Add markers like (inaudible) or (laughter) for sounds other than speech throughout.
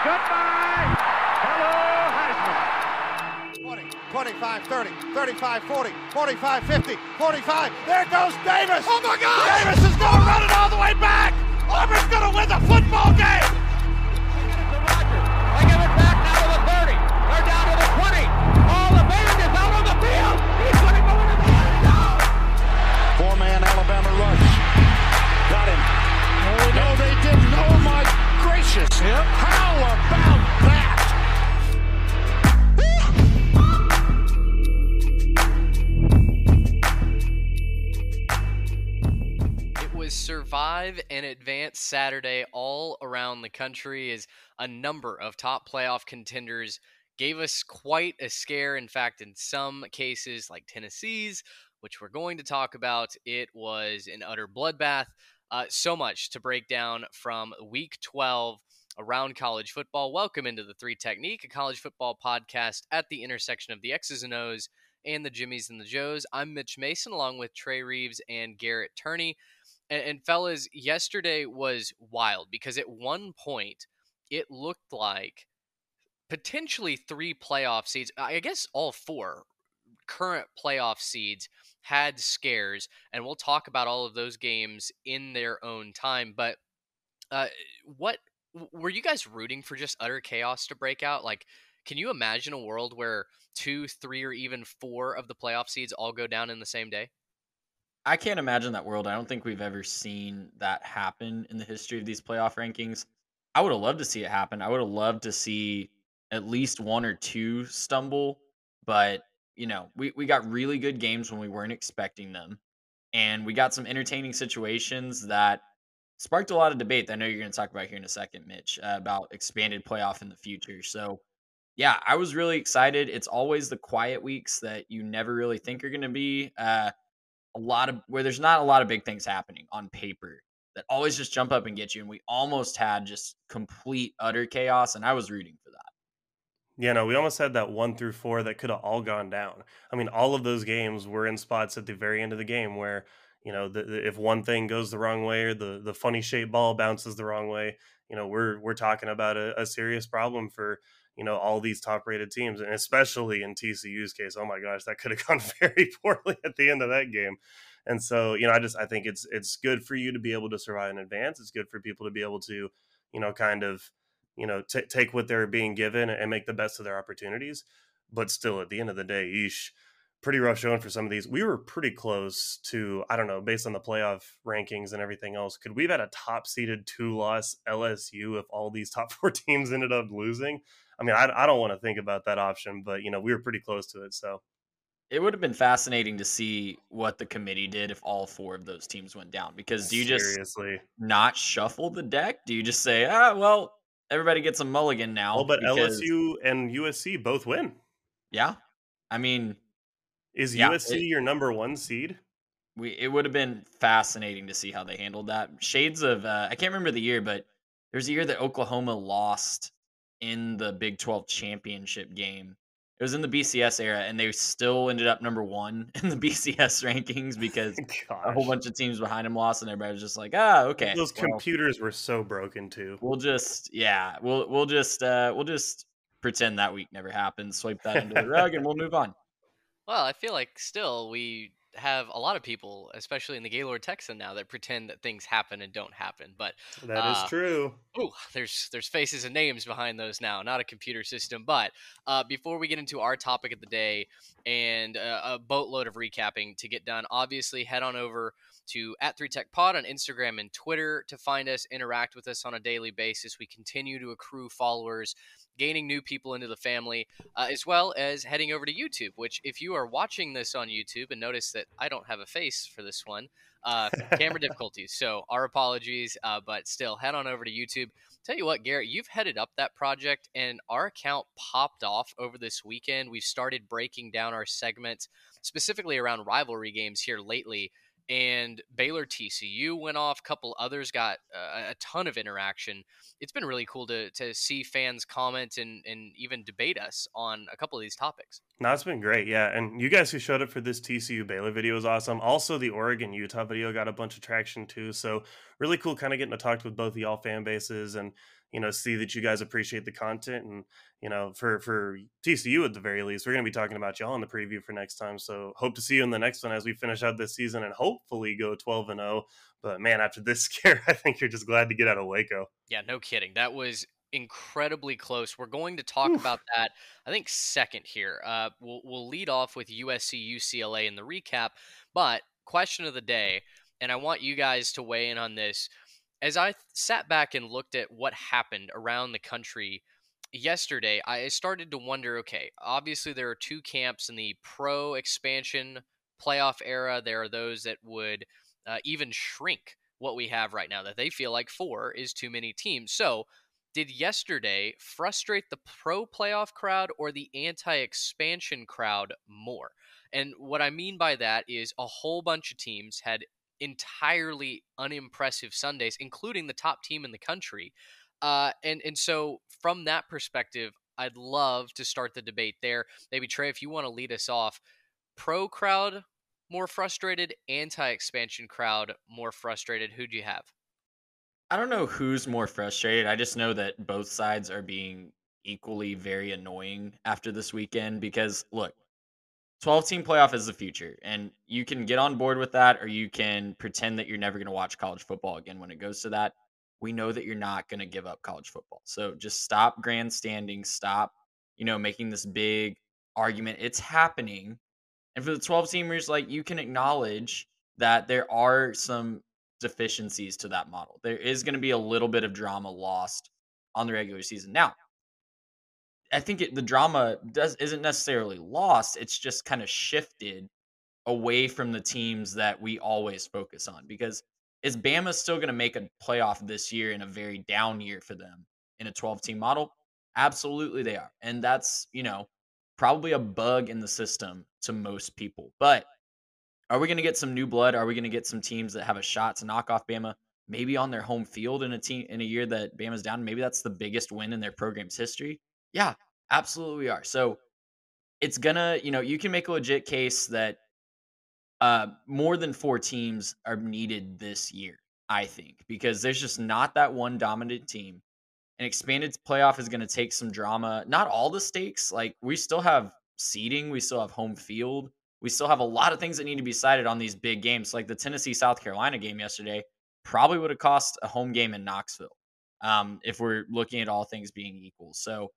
Goodbye. Hello, Heisman. 20, 25, 30, 35, 40, 45, 50, 45. There goes Davis. Oh my God! Davis is going to run it all the way back. Auburn's going to win the football game. They Survive and Advance Saturday all around the country as a number of top playoff contenders gave us quite a scare. In fact, in some cases, like Tennessee's, which we're going to talk about, it was an utter bloodbath. Uh, so much to break down from week 12 around college football. Welcome into the Three Technique, a college football podcast at the intersection of the X's and O's and the Jimmies and the Joes. I'm Mitch Mason along with Trey Reeves and Garrett Turney. And, and fellas, yesterday was wild because at one point it looked like potentially three playoff seeds. I guess all four current playoff seeds had scares, and we'll talk about all of those games in their own time. But uh, what were you guys rooting for? Just utter chaos to break out? Like, can you imagine a world where two, three, or even four of the playoff seeds all go down in the same day? I can't imagine that world. I don't think we've ever seen that happen in the history of these playoff rankings. I would have loved to see it happen. I would have loved to see at least one or two stumble, but you know, we, we got really good games when we weren't expecting them. And we got some entertaining situations that sparked a lot of debate that I know you're going to talk about here in a second, Mitch, uh, about expanded playoff in the future. So, yeah, I was really excited. It's always the quiet weeks that you never really think are going to be. Uh, a lot of where there's not a lot of big things happening on paper that always just jump up and get you. And we almost had just complete utter chaos, and I was rooting for that. Yeah, no, we almost had that one through four that could have all gone down. I mean, all of those games were in spots at the very end of the game where, you know, the, the, if one thing goes the wrong way or the the funny shaped ball bounces the wrong way, you know, we're we're talking about a, a serious problem for you know all these top rated teams, and especially in TCU's case. Oh my gosh, that could have (laughs) gone very poorly at the end of that game. And so, you know, I just I think it's it's good for you to be able to survive in advance. It's good for people to be able to, you know, kind of you know, t- take what they're being given and make the best of their opportunities. But still, at the end of the day, yeesh, pretty rough showing for some of these. We were pretty close to, I don't know, based on the playoff rankings and everything else. Could we have had a top seeded two loss LSU if all these top (laughs) four teams ended up losing? I mean, I, I don't want to think about that option, but, you know, we were pretty close to it. So it would have been fascinating to see what the committee did if all four of those teams went down. Because do you just seriously not shuffle the deck? Do you just say, ah, well, everybody gets a mulligan now. Oh, but because- LSU and USC both win. Yeah, I mean, Is Yeah, USC it- your number one seed? we it would have been fascinating to see how they handled that. Shades of uh, I can't remember the year, but there's a year that Oklahoma lost in the Big 12 championship game. It was in the BCS era, and they still ended up number one (laughs) in the BCS rankings because (laughs) a whole bunch of teams behind them lost, and everybody was just like, ah, okay. Those well, computers were so broken too. we'll just yeah, we'll we'll just uh we'll just pretend that week never happened, swipe that under the rug, and we'll move on. (laughs) Well, I feel like still we have a lot of people, especially in the Gaylord Texan now, that pretend that things happen and don't happen. But That is Uh, true. Ooh, there's there's faces and names behind those now, not a computer system. But uh, before we get into our topic of the day and uh, a boatload of recapping to get done, obviously head on over to at 3tech pod on Instagram and Twitter to find us, interact with us on a daily basis. We continue to accrue followers, gaining new people into the family, uh, as well as heading over to YouTube. Which, if you are watching this on YouTube and notice that I don't have a face for this one, uh, camera (laughs) difficulties. So our apologies, uh, but still head on over to YouTube. Tell you what, Garrett, you've headed up that project, and our account popped off over this weekend. We've started breaking down our segments specifically around rivalry games here lately. And Baylor TCU went off. A couple others got a ton of interaction. It's been really cool to, to see fans comment and, and even debate us on a couple of these topics. No, it's been great. Yeah. And you guys who showed up for this TCU Baylor video was awesome. Also, the Oregon Utah video got a bunch of traction too. So, really cool kind of getting to talk with both of y'all fan bases. And, you know see that you guys appreciate the content and you know for for TCU at the very least we're going to be talking about y'all in the preview for next time so hope to see you in the next one as we finish out this season and hopefully go 12 and 0 but man after this (laughs) scare I think you're just glad to get out of Waco yeah no kidding that was incredibly close. We're going to talk Oof. about that, I think, second here. Uh, we'll, we'll lead off with USC UCLA in the recap. But, question of the day, and I want you guys to weigh in on this. As I sat back and looked at what happened around the country yesterday, I started to wonder okay, obviously, there are two camps in the pro expansion playoff era. There are those that would uh, even shrink what we have right now, that they feel like four is too many teams. So, did yesterday frustrate the pro playoff crowd or the anti expansion crowd more? And what I mean by that is a whole bunch of teams had entirely unimpressive Sundays, including the top team in the country. Uh, and and so from that perspective, I'd love to start the debate there. Maybe Trey, if you want to lead us off, pro crowd more frustrated, anti expansion crowd more frustrated. Who do you have? I don't know who's more frustrated. I just know that both sides are being equally very annoying after this weekend because look, 12 team playoff is the future and you can get on board with that or you can pretend that you're never going to watch college football again when it goes to that. We know that you're not going to give up college football. So just stop grandstanding, stop, you know, making this big argument. It's happening. And for the 12 teamers like you can acknowledge that there are some deficiencies to that model. There is going to be a little bit of drama lost on the regular season. Now, I think it, the drama does isn't necessarily lost. It's just kind of shifted away from the teams that we always focus on. Because is Bama still going to make a playoff this year in a very down year for them in a 12 team model? Absolutely, they are, and that's you know probably a bug in the system to most people. But are we going to get some new blood? Are we going to get some teams that have a shot to knock off Bama? Maybe on their home field in a team in a year that Bama's down. Maybe that's the biggest win in their program's history. Yeah, absolutely we are. So it's gonna, you know, you can make a legit case that uh, more than four teams are needed this year. I think because there's just not that one dominant team. An expanded playoff is going to take some drama. Not all the stakes. Like we still have seeding, we still have home field we still have a lot of things that need to be decided on these big games. Like the Tennessee South Carolina game yesterday probably would have cost a home game in Knoxville um, if we're looking at all things being equal. So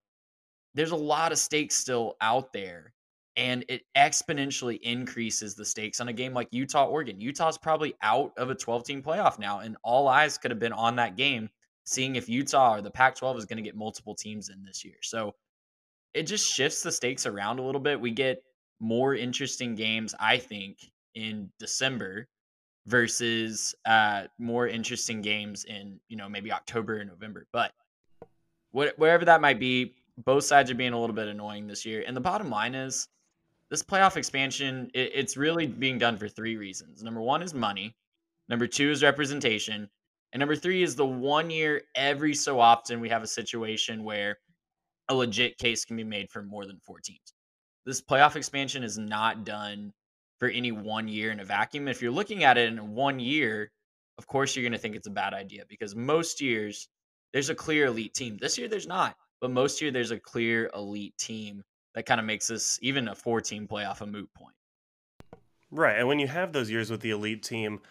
there's a lot of stakes still out there, and it exponentially increases the stakes on a game like Utah Oregon. Utah's probably out of a 12 team playoff now, and all eyes could have been on that game, seeing if Utah or the Pac 12 is going to get multiple teams in this year. So it just shifts the stakes around a little bit. We get more interesting games, I think, in December versus uh, more interesting games in you know maybe October or November. But what, wherever that might be, both sides are being a little bit annoying this year. And the bottom line is, this playoff expansion it, it's really being done for three reasons. Number one is money. Number two is representation. And number three is the one year every so often we have a situation where a legit case can be made for more than four teams this playoff expansion is not done for any one year in a vacuum. If you're looking at it in one year, of course you're going to think it's a bad idea because most years there's a clear elite team. This year there's not, but most year there's a clear elite team that kind of makes this even a four team playoff a moot point. Right, and when you have those years with the elite team,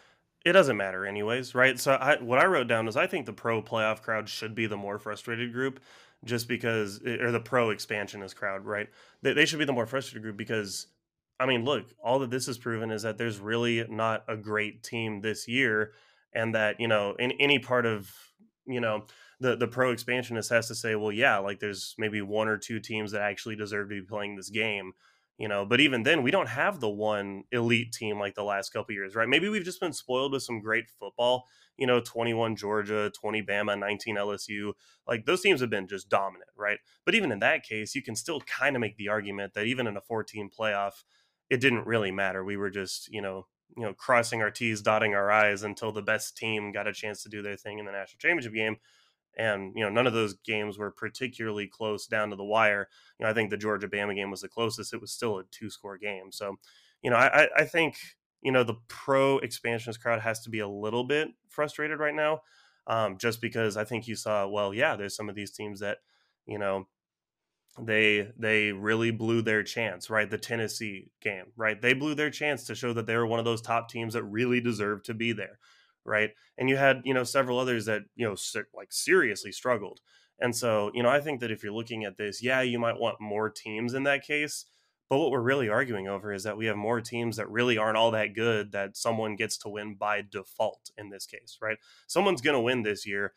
it doesn't matter anyways, right? So I, what I wrote down is I think the pro playoff crowd should be the more frustrated group just because, eh, or the pro expansionist crowd, right? They, they should be the more frustrated group because, I mean, look, all that this has proven is that there's really not a great team this year, and that you know, in any part of you know the the pro expansionist has to say, well, yeah, like there's maybe one or two teams that actually deserve to be playing this game you know? But even then we don't have the one elite team like the last couple years right? Maybe we've just been spoiled with some great football you know 21 georgia 20 bama 19 lsu like those teams have been just dominant right? But even in that case you can still kind of make the argument that even in a 14 playoff it didn't really matter. We were just you know you know crossing our t's dotting our i's until the best team got a chance to do their thing in the national championship game and you know none of those games were particularly close down to the wire. You know, I think the Georgia Bama game was the closest. It was still a two score game. So, you know, I, I think you know the pro expansionist crowd has to be a little bit frustrated right now. Um, just because I think you saw, well, yeah, there's some of these teams that, you know, they they really blew their chance right the tennessee game right they blew their chance to show that they were one of those top teams that really deserved to be there right? And you had you know several others that you know like seriously struggled. And so you know i think that if you're looking at this yeah you might want more teams in that case but what we're really arguing over is that we have more teams that really aren't all that good that someone gets to win by default in this case right? Someone's going to win this year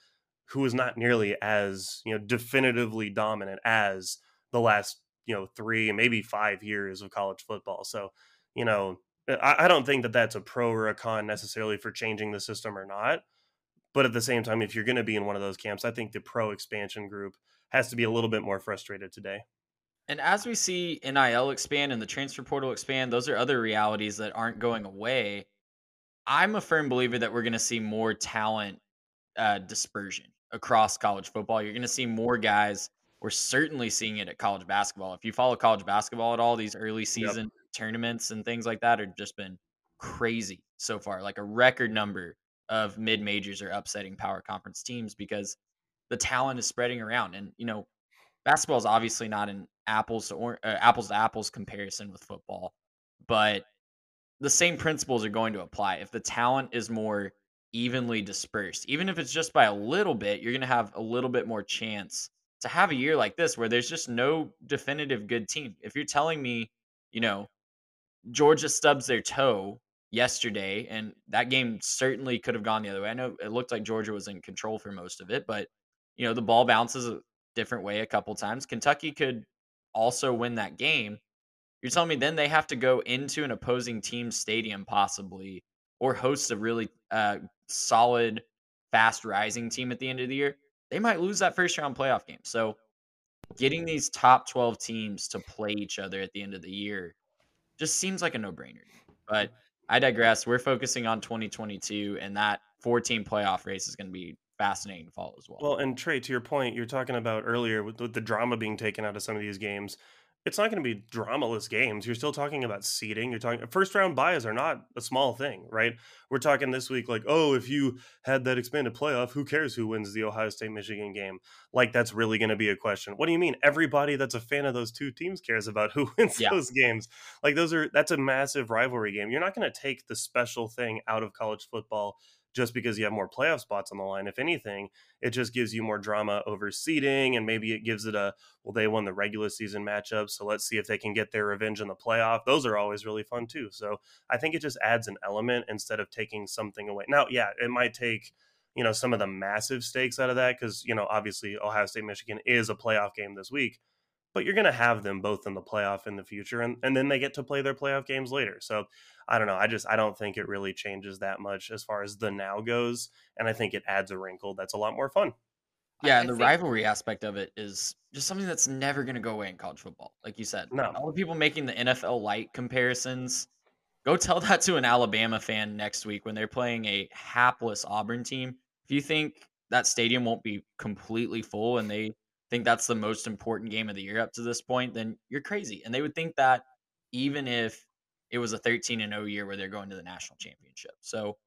who is not nearly as you know definitively dominant as the last you know three maybe five years of college football. So you know I, I don't think that that's a pro or a con necessarily for changing the system or not. But at the same time, if you're going to be in one of those camps, I think the pro expansion group has to be a little bit more frustrated today. And as we see NIL expand and the transfer portal expand, those are other realities that aren't going away. I'm a firm believer that we're going to see more talent uh, dispersion across college football. You're going to see more guys. We're certainly seeing it at college basketball. If you follow college basketball at all, these early season yep. Tournaments and things like that have just been crazy so far. Like a record number of mid majors are upsetting power conference teams because the talent is spreading around. And you know, basketball is obviously not an apples to or, uh, apples to apples comparison with football, but the same principles are going to apply. If the talent is more evenly dispersed. Even if it's just by a little bit, you're going to have a little bit more chance to have a year like this where there's just no definitive good team. If you're telling me, you know, Georgia stubs their toe yesterday and that game certainly could have gone the other way. I know it looked like Georgia was in control for most of it, but you know, the ball bounces a different way a couple times. Kentucky could also win that game. You're telling me then they have to go into an opposing team's stadium possibly or host a really uh, solid, fast rising team at the end of the year, they might lose that first round playoff game. So getting these top 12 teams to play each other at the end of the year just seems like a no brainer. But I digress. We're focusing on 2022, and that 14 playoff race is going to be fascinating to follow as well. Well, and Trey, to your point, you're talking about earlier with, with the drama being taken out of some of these games it's not going to be dramaless games. You're still talking about seeding. You're talking first round buys are not a small thing, right? We're talking this week like, oh, if you had that expanded playoff, who cares who wins the Ohio State Michigan game? Like that's really going to be a question. What do you mean? Everybody that's a fan of those two teams cares about (laughs) who wins yeah. those games. Like those are that's a massive rivalry game. You're not going to take the special thing out of college football just because you have more playoff spots on the line. If anything, it just gives you more drama over seeding, and maybe it gives it a well, they won the regular season matchup, so let's see if they can get their revenge in the playoff. Those are always really fun too. So I think it just adds an element instead of taking something away. Now, yeah, it might take you know some of the massive stakes out of that because you know obviously Ohio State Michigan is a playoff game this week but you're going to have them both in the playoff in the future and, and then they get to play their playoff games later. So i don't know i just i don't think it really changes that much as far as the now goes and i think it adds a wrinkle that's a lot more fun. Yeah and the think... rivalry aspect of it is just something that's never going to go away in college football like you said. No. All the people making the nfl light comparisons go tell that to an alabama fan next week when they're playing a hapless auburn team. If you think that stadium won't be completely full and they think that's the most important game of the year up to this point, then you're crazy. And they would think that even if it was a 13 and 0 year where they're going to the national championship. So,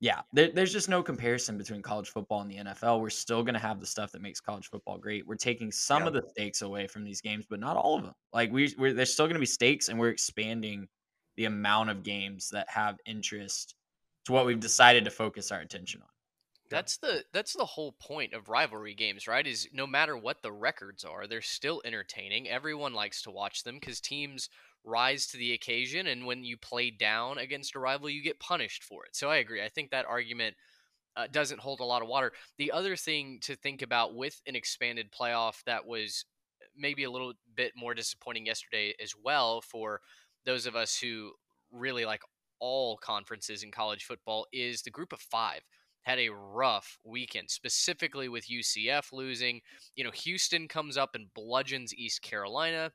yeah, there, there's just no comparison between college football and the NFL. We're still going to have the stuff that makes college football great. We're taking some yeah. of the stakes away from these games, but not all of them. Like we, we're, there's still going to be stakes, and we're expanding the amount of games that have interest to what we've decided to focus our attention on. That's the that's the whole point of rivalry games, right? Is no matter what the records are, they're still entertaining. Everyone likes to watch them because teams rise to the occasion, and when you play down against a rival, you get punished for it. So I agree. I think that argument uh, doesn't hold a lot of water. The other thing to think about with an expanded playoff that was maybe a little bit more disappointing yesterday as well for those of us who really like all conferences in college football is the group of five had a rough weekend, specifically with UCF losing. You know, Houston comes up and bludgeons East Carolina.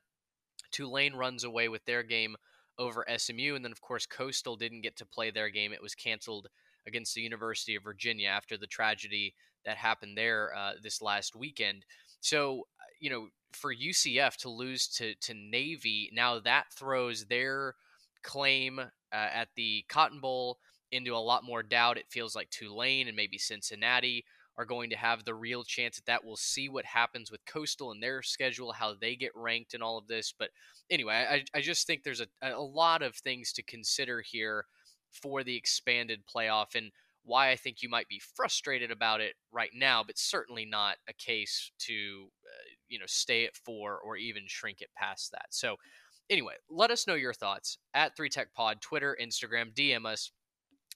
Tulane runs away with their game over SMU. And then, of course, Coastal didn't get to play their game. It was canceled against the University of Virginia after the tragedy that happened there uh, this last weekend. So, uh, you know, for UCF to lose to, to Navy, now that throws their claim uh, at the Cotton Bowl into a lot more doubt. It feels like Tulane and maybe Cincinnati are going to have the real chance at that. We'll see what happens with Coastal and their schedule, how they get ranked and all of this. But anyway, I, I just think there's a, a lot of things to consider here for the expanded playoff and why I think you might be frustrated about it right now, but certainly not a case to, uh, you know, stay at four or even shrink it past that. So, anyway, let us know your thoughts at 3Tech Pod, Twitter, Instagram, DM us.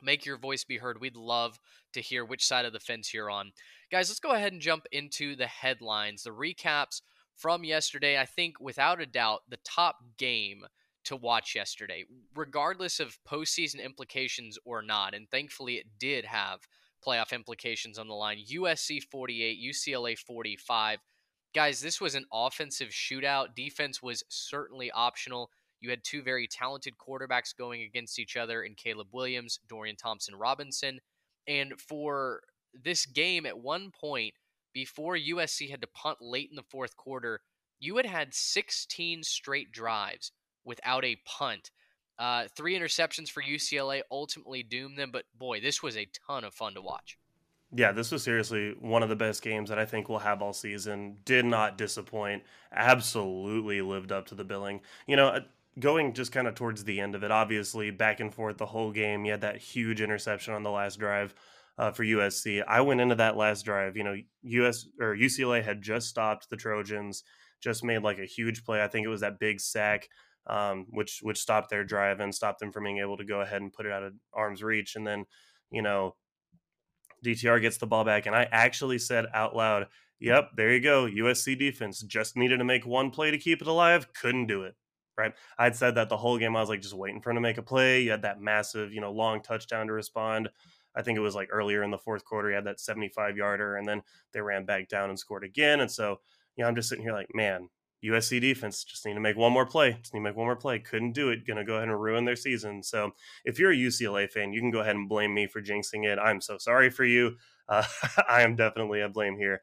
Make your voice be heard. We'd love to hear which side of the fence you're on. Guys, let's go ahead and jump into the headlines, the recaps from yesterday. I think, without a doubt, the top game to watch yesterday, regardless of postseason implications or not. And thankfully, it did have playoff implications on the line. USC 48, UCLA 45. Guys, this was an offensive shootout. Defense was certainly optional. You had two very talented quarterbacks going against each other in Caleb Williams, Dorian Thompson Robinson. And for this game, at one point, before USC had to punt late in the fourth quarter, you had had 16 straight drives without a punt. Uh, three interceptions for UCLA ultimately doomed them, but boy, this was a ton of fun to watch. Yeah, this was seriously one of the best games that I think we'll have all season. Did not disappoint. Absolutely lived up to the billing. You know, uh, going just kind of towards the end of it, obviously back and forth the whole game. You had that huge interception on the last drive uh, for USC. I went into that last drive. You know, US or UCLA had just stopped the Trojans, just made like a huge play. I think it was that big sack um, which which stopped their drive and stopped them from being able to go ahead and put it out of arm's reach. And then, you know, DTR gets the ball back, and I actually said out loud, "Yep, there you go. USC defense just needed to make one play to keep it alive. Couldn't do it." Right? I'd said that the whole game. I was like, just waiting for him to make a play. You had that massive, you know, long touchdown to respond. I think it was like earlier in the fourth quarter. He had that 75 yarder, and then they ran back down and scored again. And so, you know, I'm just sitting here like, man, USC defense just need to make one more play. Just need to make one more play. Couldn't do it. Going to go ahead and ruin their season. So if you're a UCLA fan, you can go ahead and blame me for jinxing it. I'm so sorry for you. Uh, (laughs) I am definitely at blame here.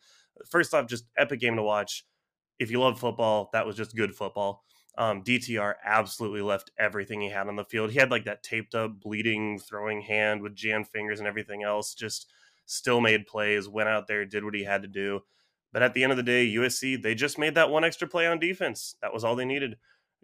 First off, just epic game to watch. If you love football, that was just good football. Um, DTR absolutely left everything he had on the field. He had like that taped up, bleeding, throwing hand with jammed fingers and everything else. Just still made plays, went out there, did what he had to do. But at the end of the day, USC, they just made that one extra play on defense. That was all they needed.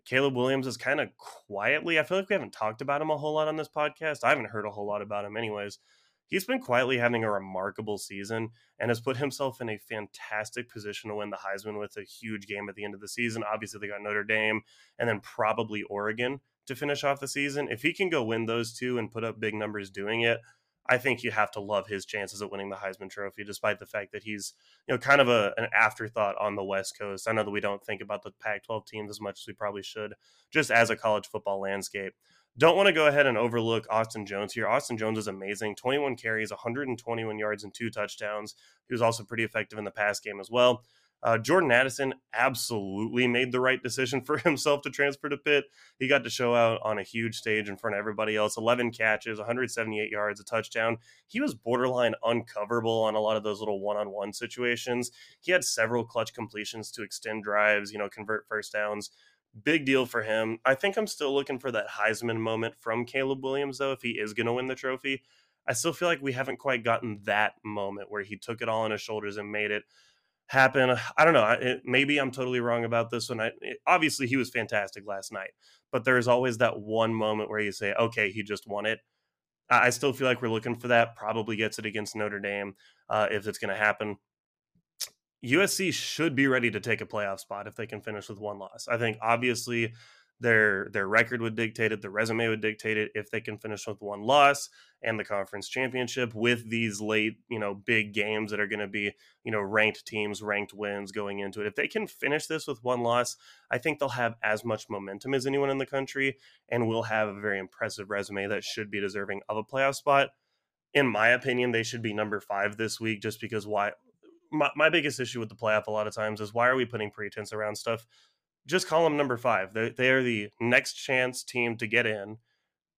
Caleb Williams is kind of quietly, I feel like we haven't talked about him a whole lot on this podcast. I haven't heard a whole lot about him, anyways. He's been quietly having a remarkable season and has put himself in a fantastic position to win the Heisman with a huge game at the end of the season. Obviously, they got Notre Dame and then probably Oregon to finish off the season. If he can go win those two and put up big numbers doing it, I think you have to love his chances at winning the Heisman Trophy, despite the fact that he's, you know, kind of a, an afterthought on the West Coast. I know that we don't think about the Pac-12 teams as much as we probably should, just as a college football landscape. Don't want to go ahead and overlook Austin Jones here. Austin Jones is amazing. 21 carries, 121 yards, and two touchdowns. He was also pretty effective in the pass game as well. Uh, Jordan Addison absolutely made the right decision for (laughs) himself to transfer to Pitt. He got to show out on a huge stage in front of everybody else 11 catches, 178 yards, a touchdown. He was borderline uncoverable on a lot of those little one on one situations. He had several clutch completions to extend drives, you know, convert first downs. Big deal for him. I think I'm still looking for that Heisman moment from Caleb Williams, though, if he is going to win the trophy. I still feel like we haven't quite gotten that moment where he took it all on his shoulders and made it happen. I don't know. It, maybe I'm totally wrong about this one. I, it, obviously, he was fantastic last night, but there's always that one moment where you say, okay, he just won it. I, I still feel like we're looking for that. Probably gets it against Notre Dame uh, if it's going to happen. USC should be ready to take a playoff spot if they can finish with one loss. I think obviously their their record would dictate it, the resume would dictate it if they can finish with one loss and the conference championship with these late, you know, big games that are going to be, you know, ranked teams, ranked wins going into it. If they can finish this with one loss, I think they'll have as much momentum as anyone in the country and will have a very impressive resume that should be deserving of a playoff spot. In my opinion, they should be number 5 this week just because why my, my biggest issue with the playoff a lot of times is why are we putting pretense around stuff? just call them number five. They they are the next chance team to get in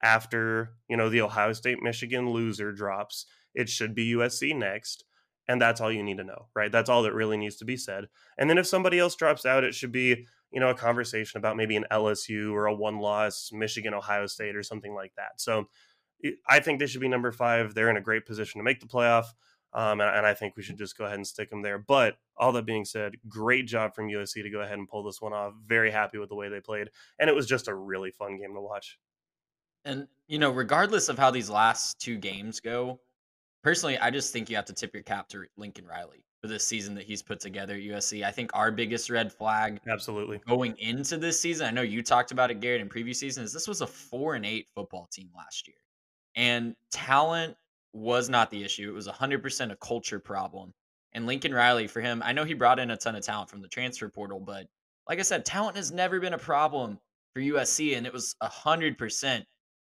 after you know the Ohio State Michigan loser drops. It should be USC next, and that's all you need to know, right? That's all that really needs to be said. And then if somebody else drops out, it should be you know a conversation about maybe an LSU or a one loss Michigan Ohio State or something like that. So I think they should be number five. They're in a great position to make the playoff. Um, and, and, I think we should just go ahead and stick them there. But all that being said, great job from USC to go ahead and pull this one off. Very happy with the way they played. And it was just a really fun game to watch. And, you know, regardless of how these last two games go, personally, I just think you have to tip your cap to Lincoln Riley for this season that he's put together at USC. I think our biggest red flag absolutely going into this season, I know you talked about it, Garrett, in previous seasons, this was a four and eight football team last year. And talent was not the issue. It was 100% a culture problem. And Lincoln Riley, for him, I know he brought in a ton of talent from the transfer portal, but like I said, talent has never been a problem for USC. And it was 100%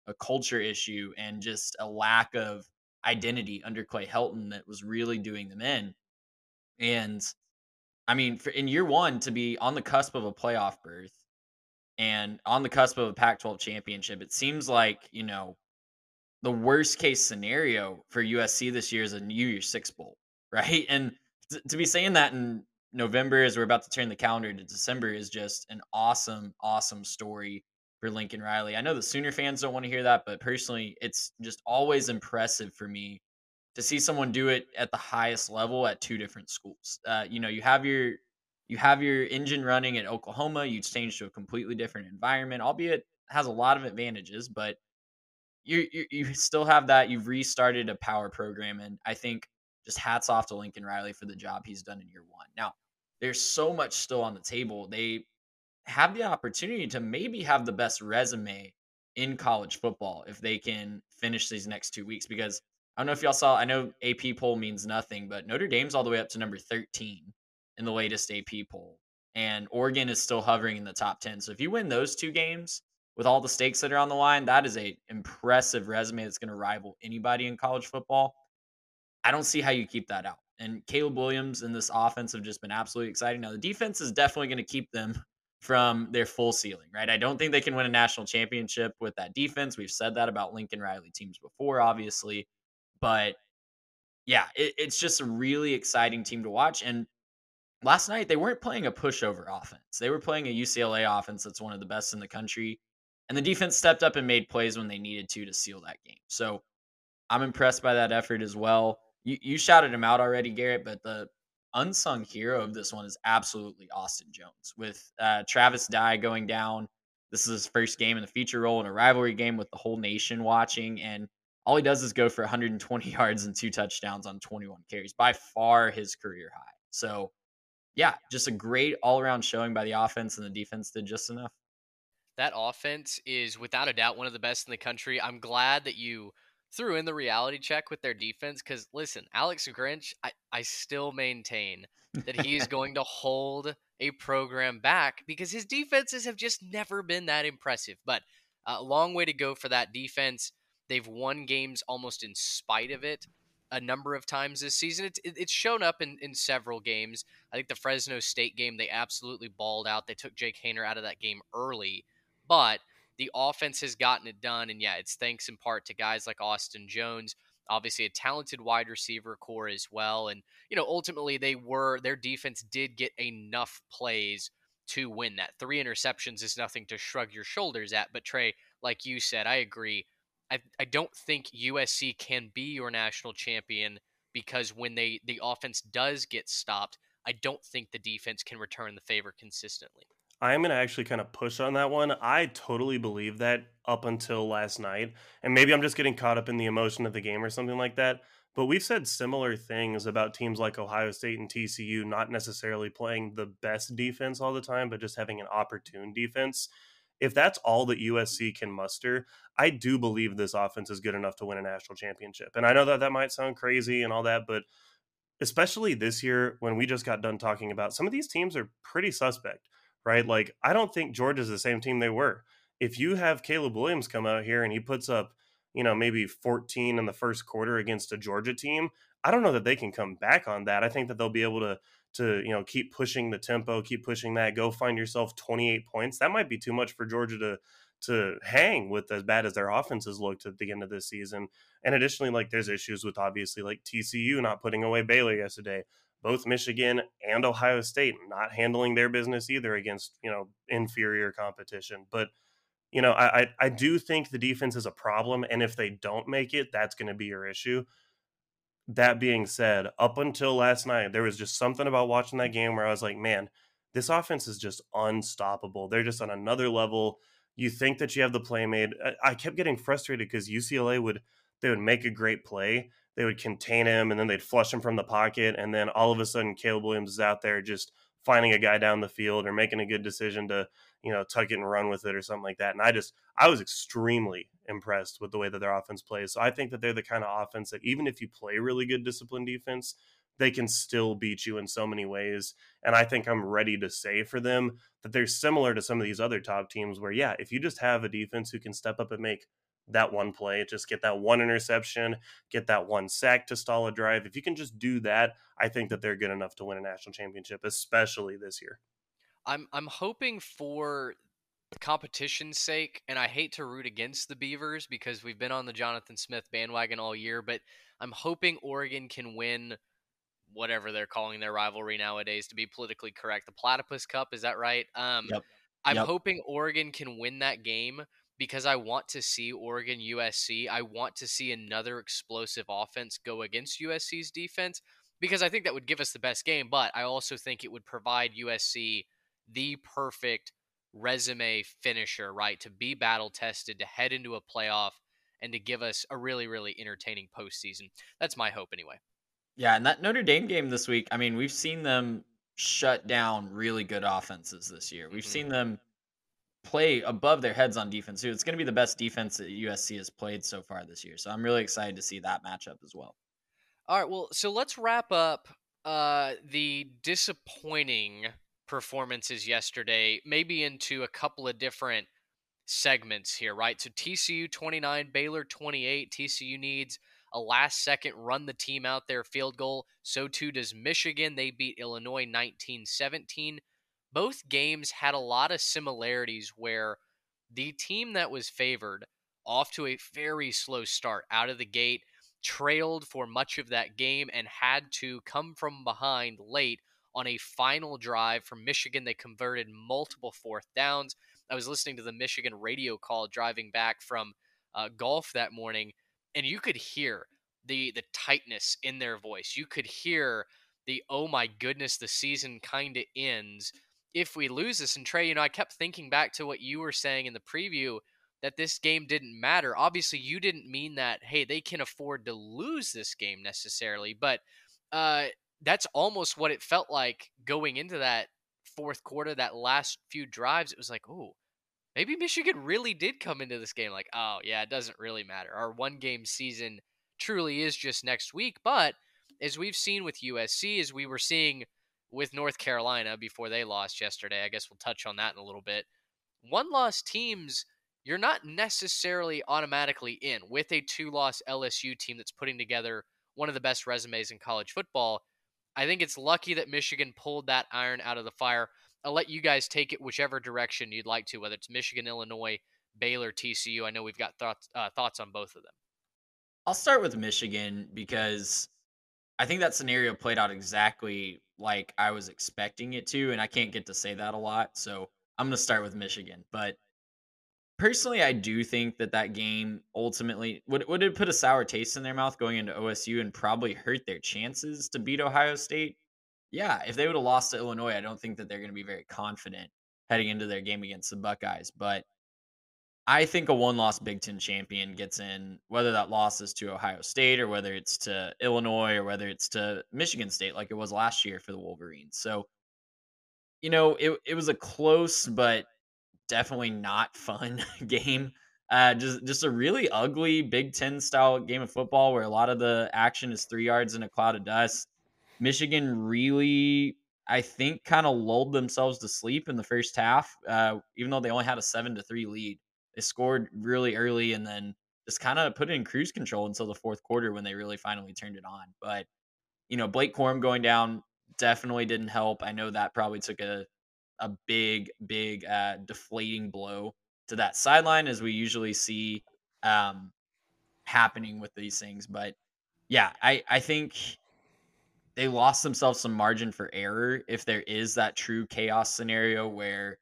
a culture issue and just a lack of identity under Clay Helton that was really doing them in. And I mean, for, in year one, to be on the cusp of a playoff berth and on the cusp of a Pac 12 championship, it seems like, you know, the worst case scenario for USC this year is a New Year's Six Bowl, (laughs) right? And th- to be saying that in November as we're about to turn the calendar to December is just an awesome, awesome story for Lincoln Riley. I know the Sooner fans don't want to hear that, but personally, it's just always impressive for me to see someone do it at the highest level at two different schools. Uh, you know, you have your you have your engine running at Oklahoma. You change to a completely different environment, albeit has a lot of advantages, but you, you you still have that. You've restarted a power program, and I think just hats off to Lincoln Riley for the job he's done in year one. Now, there's so much still on the table. They have the opportunity to maybe have the best resume in college football if they can finish these next two weeks. Because I don't know if y'all saw, I know AP poll means nothing, but Notre Dame's all the way up to number 13 in the latest AP poll. And Oregon is still hovering in the top 10. So if you win those two games, with all the stakes that are on the line, that is a impressive resume that's going to rival anybody in college football. I don't see how you keep that out. And Caleb Williams and this offense have just been absolutely exciting. Now the defense is definitely going to keep them (laughs) from their full ceiling, right? I don't think they can win a national championship with that defense. We've said that about Lincoln Riley teams before, obviously. But yeah, it, it's just a really exciting team to watch. And last night they weren't playing a pushover offense. They were playing a UCLA offense that's one of the best in the country. And the defense stepped up and made plays when they needed to to seal that game. So I'm impressed by that effort as well. You, you shouted him out already, Garrett, but the unsung hero of this one is absolutely Austin Jones. With uh, Travis Dye going down, this is his first game in the feature role in a rivalry game with the whole nation watching. And all he does is go for 120 (laughs) yards and two touchdowns on 21 carries, by far his career high. So, yeah, just a great all around showing by the offense, and the defense did just enough that offense is without a doubt one of the best in the country. I'm glad that you threw in the reality check with their defense because listen, Alex Grinch, I, I still maintain that he is (laughs) going to hold a program back because his defenses have just never been that impressive. But a uh, long way to go for that defense. They've won games almost in spite of it a number of times this season. It's it's shown up in, in several games. I think the Fresno State game they absolutely balled out. They took Jake Haener out of that game early but the offense has gotten it done. And yeah, it's thanks in part to guys like Austin Jones, obviously a talented wide receiver core as well. And, you know, ultimately they were, their defense did get enough plays to win that. Three interceptions is nothing to shrug your shoulders at. But Trey, like you said, I agree. I, I don't think USC can be your national champion because when they the offense does get stopped, I don't think the defense can return the favor consistently. I'm going to actually kind of push on that one. I totally believe that up until last night. And maybe I'm just getting caught up in the emotion of the game or something like that. But we've said similar things about teams like Ohio State and TCU not necessarily playing the best defense all the time, but just having an opportune defense. If that's all that USC can muster, I do believe this offense is good enough to win a national championship. And I know that that might sound crazy and all that, but especially this year when we just got done talking about some of these teams are pretty suspect right? Like, I don't think Georgia's the same team they were. If you have Caleb Williams come out here and he puts up, you know, maybe 14 in the first quarter against a Georgia team, I don't know that they can come back on that. I think that they'll be able to to you know keep pushing the tempo, keep pushing that. Go find yourself 28 points. That might be too much for Georgia to to hang with as bad as their offenses looked at the end of this season. And additionally, like there's issues with obviously like TCU not putting away Baylor yesterday both Michigan and Ohio State not handling their business either against, you know, inferior competition. But you know, I, I, I do think the defense is a problem, and if they don't make it, that's going to be your issue. That being said, up until last night, there was just something about watching that game where I was like, man, this offense is just unstoppable. They're just on another level. You think that you have the play made. I kept getting frustrated because UCLA would they would make a great play, they would contain him, and then they'd flush him from the pocket, and then all of a sudden Caleb Williams is out there just finding a guy down the field or making a good decision to you know tuck it and run with it or something like that. And I just I was extremely impressed with the way that their offense plays. So I think that they're the kind of offense that even if you play really good disciplined defense, they can still beat you in so many ways. And I think I'm ready to say for them that they're similar to some of these other top teams where, yeah, if you just have a defense who can step up and make that one play, just get that one interception, get that one sack to stall a drive. If you can just do that, I think that they're good enough to win a national championship, especially this year. I'm I'm hoping for competition's sake, and I hate to root against the Beavers because we've been on the Jonathan Smith bandwagon all year, but I'm hoping Oregon can win whatever they're calling their rivalry nowadays to be politically correct. The Platypus Cup, is that right? Um, yep. I'm yep. hoping Oregon can win that game because I want to see Oregon USC. I want to see another explosive offense go against USC's defense because I think that would give us the best game, but I also think it would provide USC the perfect resume finisher, right? To be battle tested, to head into a playoff, and to give us a really, really entertaining postseason. That's my hope, anyway. Yeah, and that Notre Dame game this week, I mean, we've seen them shut down really good offenses this year. We've mm-hmm. seen them play above their heads on defense too. It's going to be the best defense that USC has played so far this year. So I'm really excited to see that matchup as well. All right, well, so let's wrap up uh, the disappointing performances yesterday, maybe into a couple of different segments here, right? So TCU 29, Baylor 28. TCU needs a last second run the team out there field goal. So too does Michigan. They beat Illinois 19 17. Both games had a lot of similarities where the team that was favored off to a very slow start out of the gate trailed for much of that game and had to come from behind late on a final drive from Michigan. They converted multiple fourth downs. I was listening to the Michigan radio call driving back from uh, golf that morning, and you could hear the the tightness in their voice. You could hear the oh my goodness, the season kind of ends if we lose this. And Trey, you know, I kept thinking back to what you were saying in the preview that this game didn't matter. Obviously, you didn't mean that. Hey, they can afford to lose this game necessarily, but uh, that's almost what it felt like going into that fourth quarter, that last few drives. It was like, oh, maybe Michigan really did come into this game like, oh, yeah, it doesn't really matter. Our one game season truly is just next week. But as we've seen with USC, as we were seeing with North Carolina before they lost yesterday, I guess we'll touch on that in a little bit. One loss teams, you're not necessarily automatically in with a two loss LSU team that's putting together one of the best resumes in college football. I think it's lucky that Michigan pulled that iron out of the fire. I'll let you guys take it whichever direction you'd like to, whether it's Michigan, Illinois, Baylor, TCU. I know we've got thoughts uh, thoughts on both of them. I'll start with Michigan because I think that scenario played out exactly like I was expecting it to, and I can't get to say that a lot, so I'm going to start with Michigan. But personally, I do think that that game ultimately would would it put a sour taste in their mouth going into OSU and probably hurt their chances to beat Ohio State. Yeah, if they would have lost to Illinois, I don't think that they're going to be very confident heading into their game against the Buckeyes. But I think a one-loss Big Ten champion gets in, whether that loss is to Ohio State or whether it's to Illinois or whether it's to Michigan State, like it was last year for the Wolverines. So, you know, it it was a close but definitely not (laughs) fun game. Uh, just just a really ugly Big Ten style game of football where a lot of the action is three yards in a cloud of dust. Michigan really, I think, kind of lulled themselves to sleep in the first half, uh, even though they only had a seven to three lead. Scored really early and then just kind of put it in cruise control until the fourth quarter when they really finally turned it on. But you know, Blake Corum going down definitely didn't help. I know that probably took a a big, big uh, deflating blow to that sideline, as we usually see um, happening with these things. But yeah, I, I think they lost themselves some margin for error if there is that true chaos scenario where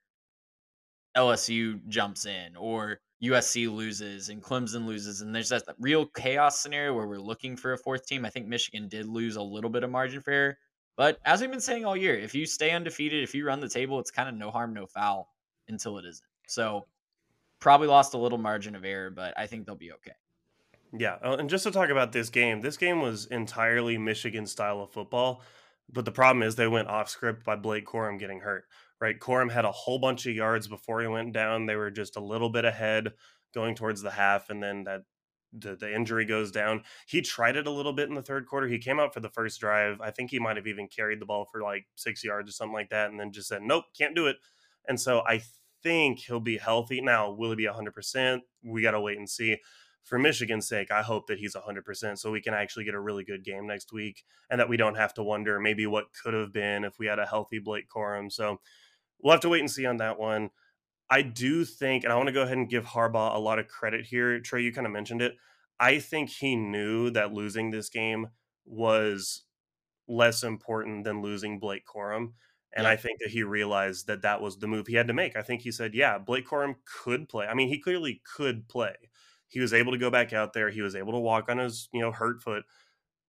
LSU jumps in or USC loses and Clemson loses, and there's that real chaos scenario where we're looking for a fourth team. I think Michigan did lose a little bit of margin for error, but as we've been saying all year, if you stay undefeated, if you run the table, it's kind of no harm, no foul until it isn't. So probably lost a little margin of error, but I think they'll be okay. Yeah, uh, and just to talk about this game, this game was entirely Michigan style of football, but the problem is they went off script by Blake Corum getting hurt. Right, Corum had a whole bunch of yards before he went down. They were just a little bit ahead going towards the half, and then that the, the injury goes down. He tried it a little bit in the third quarter. He came out for the first drive. I think he might have even carried the ball for like six yards or something like that, and then just said, "Nope, can't do it." And so I think he'll be healthy. Now, will he be 100%? We got to wait and see for Michigan's sake, I hope that he's 100% so we can actually get a really good game next week and that we don't have to wonder maybe what could have been if we had a healthy Blake Corum. So we'll have to wait and see on that one. I do think, and I want to go ahead and give Harbaugh a lot of credit here. Trey, you kind of mentioned it. I think he knew that losing this game was less important than losing Blake Corum. And yeah. I think that he realized that that was the move he had to make. I think he said, yeah, Blake Corum could play. I mean, he clearly could play. He was able to go back out there. He was able to walk on his, you know, hurt foot.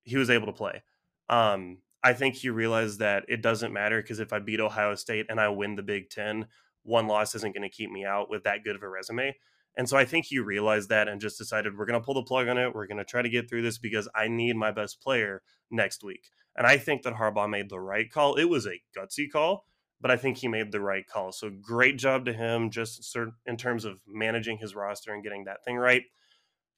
He was able to play. Um, I think he realized that it doesn't matter because if I beat Ohio State and I win the Big Ten, one loss isn't going to keep me out with that good of a resume. And so I think he realized that and just decided we're going to pull the plug on it. We're going to try to get through this because I need my best player next week. And I think that Harbaugh made the right call. It was a gutsy call, but I think he made the right call. So great job to him just in terms of managing his roster and getting that thing right.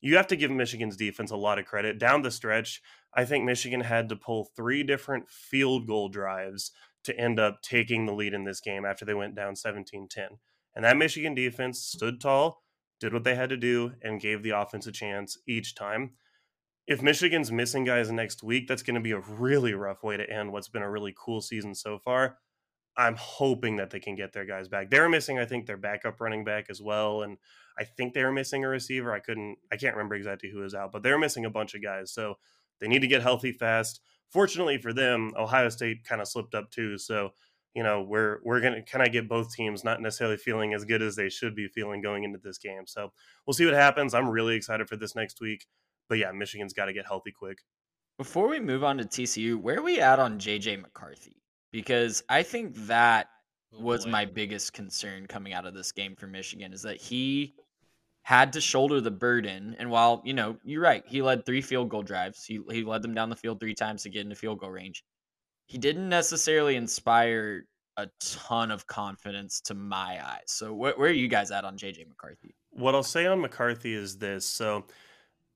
You have to give Michigan's defense a lot of credit. Down the stretch, I think Michigan had to pull three different field goal drives to end up taking the lead in this game after they went down 17 10. And that Michigan defense stood tall, did what they had to do, and gave the offense a chance each time. If Michigan's missing guys next week, that's going to be a really rough way to end what's been a really cool season so far. I'm hoping that they can get their guys back. They're missing, I think, their backup running back as well, and I think they were missing a receiver. I couldn't, I can't remember exactly who is out, but they're missing a bunch of guys, so they need to get healthy fast. Fortunately for them, Ohio State kind of slipped up too, so you know we're we're gonna kind of get both teams not necessarily feeling as good as they should be feeling going into this game. So we'll see what happens. I'm really excited for this next week, but yeah, Michigan's got to get healthy quick. Before we move on to TCU, where are we at on JJ McCarthy? because I think that oh, was my biggest concern coming out of this game for Michigan is that he had to shoulder the burden. And while, you know, you're right, he led three field goal drives, he, he led them down the field three times to get into field goal range. He didn't necessarily inspire a ton of confidence to my eyes. So, wh- where are you guys at on JJ McCarthy? What I'll say on McCarthy is this. So,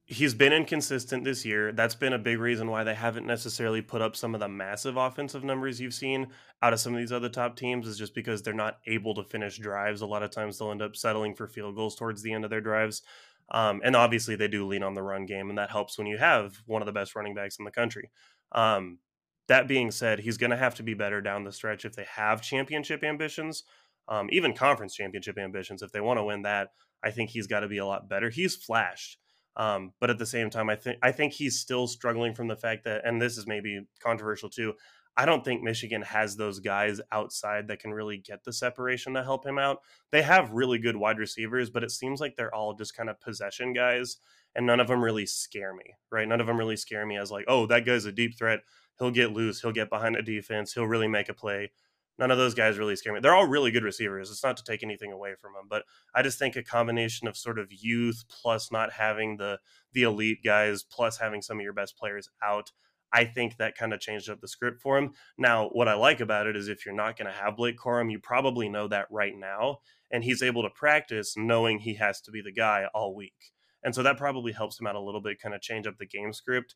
he's been inconsistent this year. That's been a big reason why they haven't necessarily put up some of the massive offensive numbers you've seen out of some of these other top teams is just because they're not able to finish drives. A lot of times they'll end up settling for field goals towards the end of their drives. Um, and obviously they do lean on the run game, and that helps when you have one of the best running backs in the country. Um, that being said, he's going to have to be better down the stretch if they have championship ambitions, um, even conference championship ambitions. If they want to win that, I think he's got to be a lot better. He's flashed um, but at the same time, I think I think he's still struggling from the fact that, and this is maybe controversial too. I don't think Michigan has those guys outside that can really get the separation to help him out. They have really good wide receivers, but it seems like they're all just kind of possession guys, and none of them really scare me, right? None of them really scare me as like, oh, that guy's a deep threat. He'll get loose. He'll get behind a defense. He'll really make a play none of those guys really scare me. They're all really good receivers. It's not to take anything away from them, but I just think a combination of sort of youth plus not having the the elite guys plus having some of your best players out. I think that kind of changed up the script for him. Now, what I like about it is if you're not going to have Blake Corum, you probably know that right now, and he's able to practice knowing he has to be the guy all week. And so that probably helps him out a little bit, kind of change up the game script.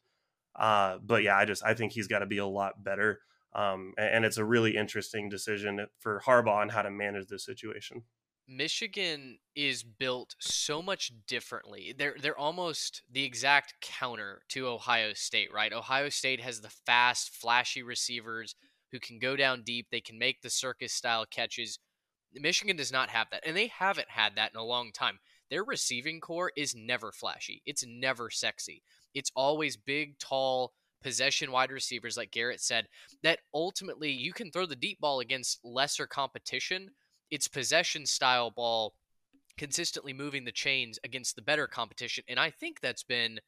Uh, but yeah, I just I think he's got to be a lot better. Um, and it's a really interesting decision for Harbaugh on how to manage this situation. Michigan is built so much differently. They're they're almost the exact counter to Ohio State, right? Ohio State has the fast, flashy receivers who can go down deep. They can make the circus style catches. Michigan does not have that, and they haven't had that in a long time. Their receiving corps is never flashy. It's never sexy. It's always big, tall, possession wide receivers, like Garrett said, that ultimately you can throw the deep ball against lesser competition it's possession style ball, consistently moving the chains against the better competition. And I think that's been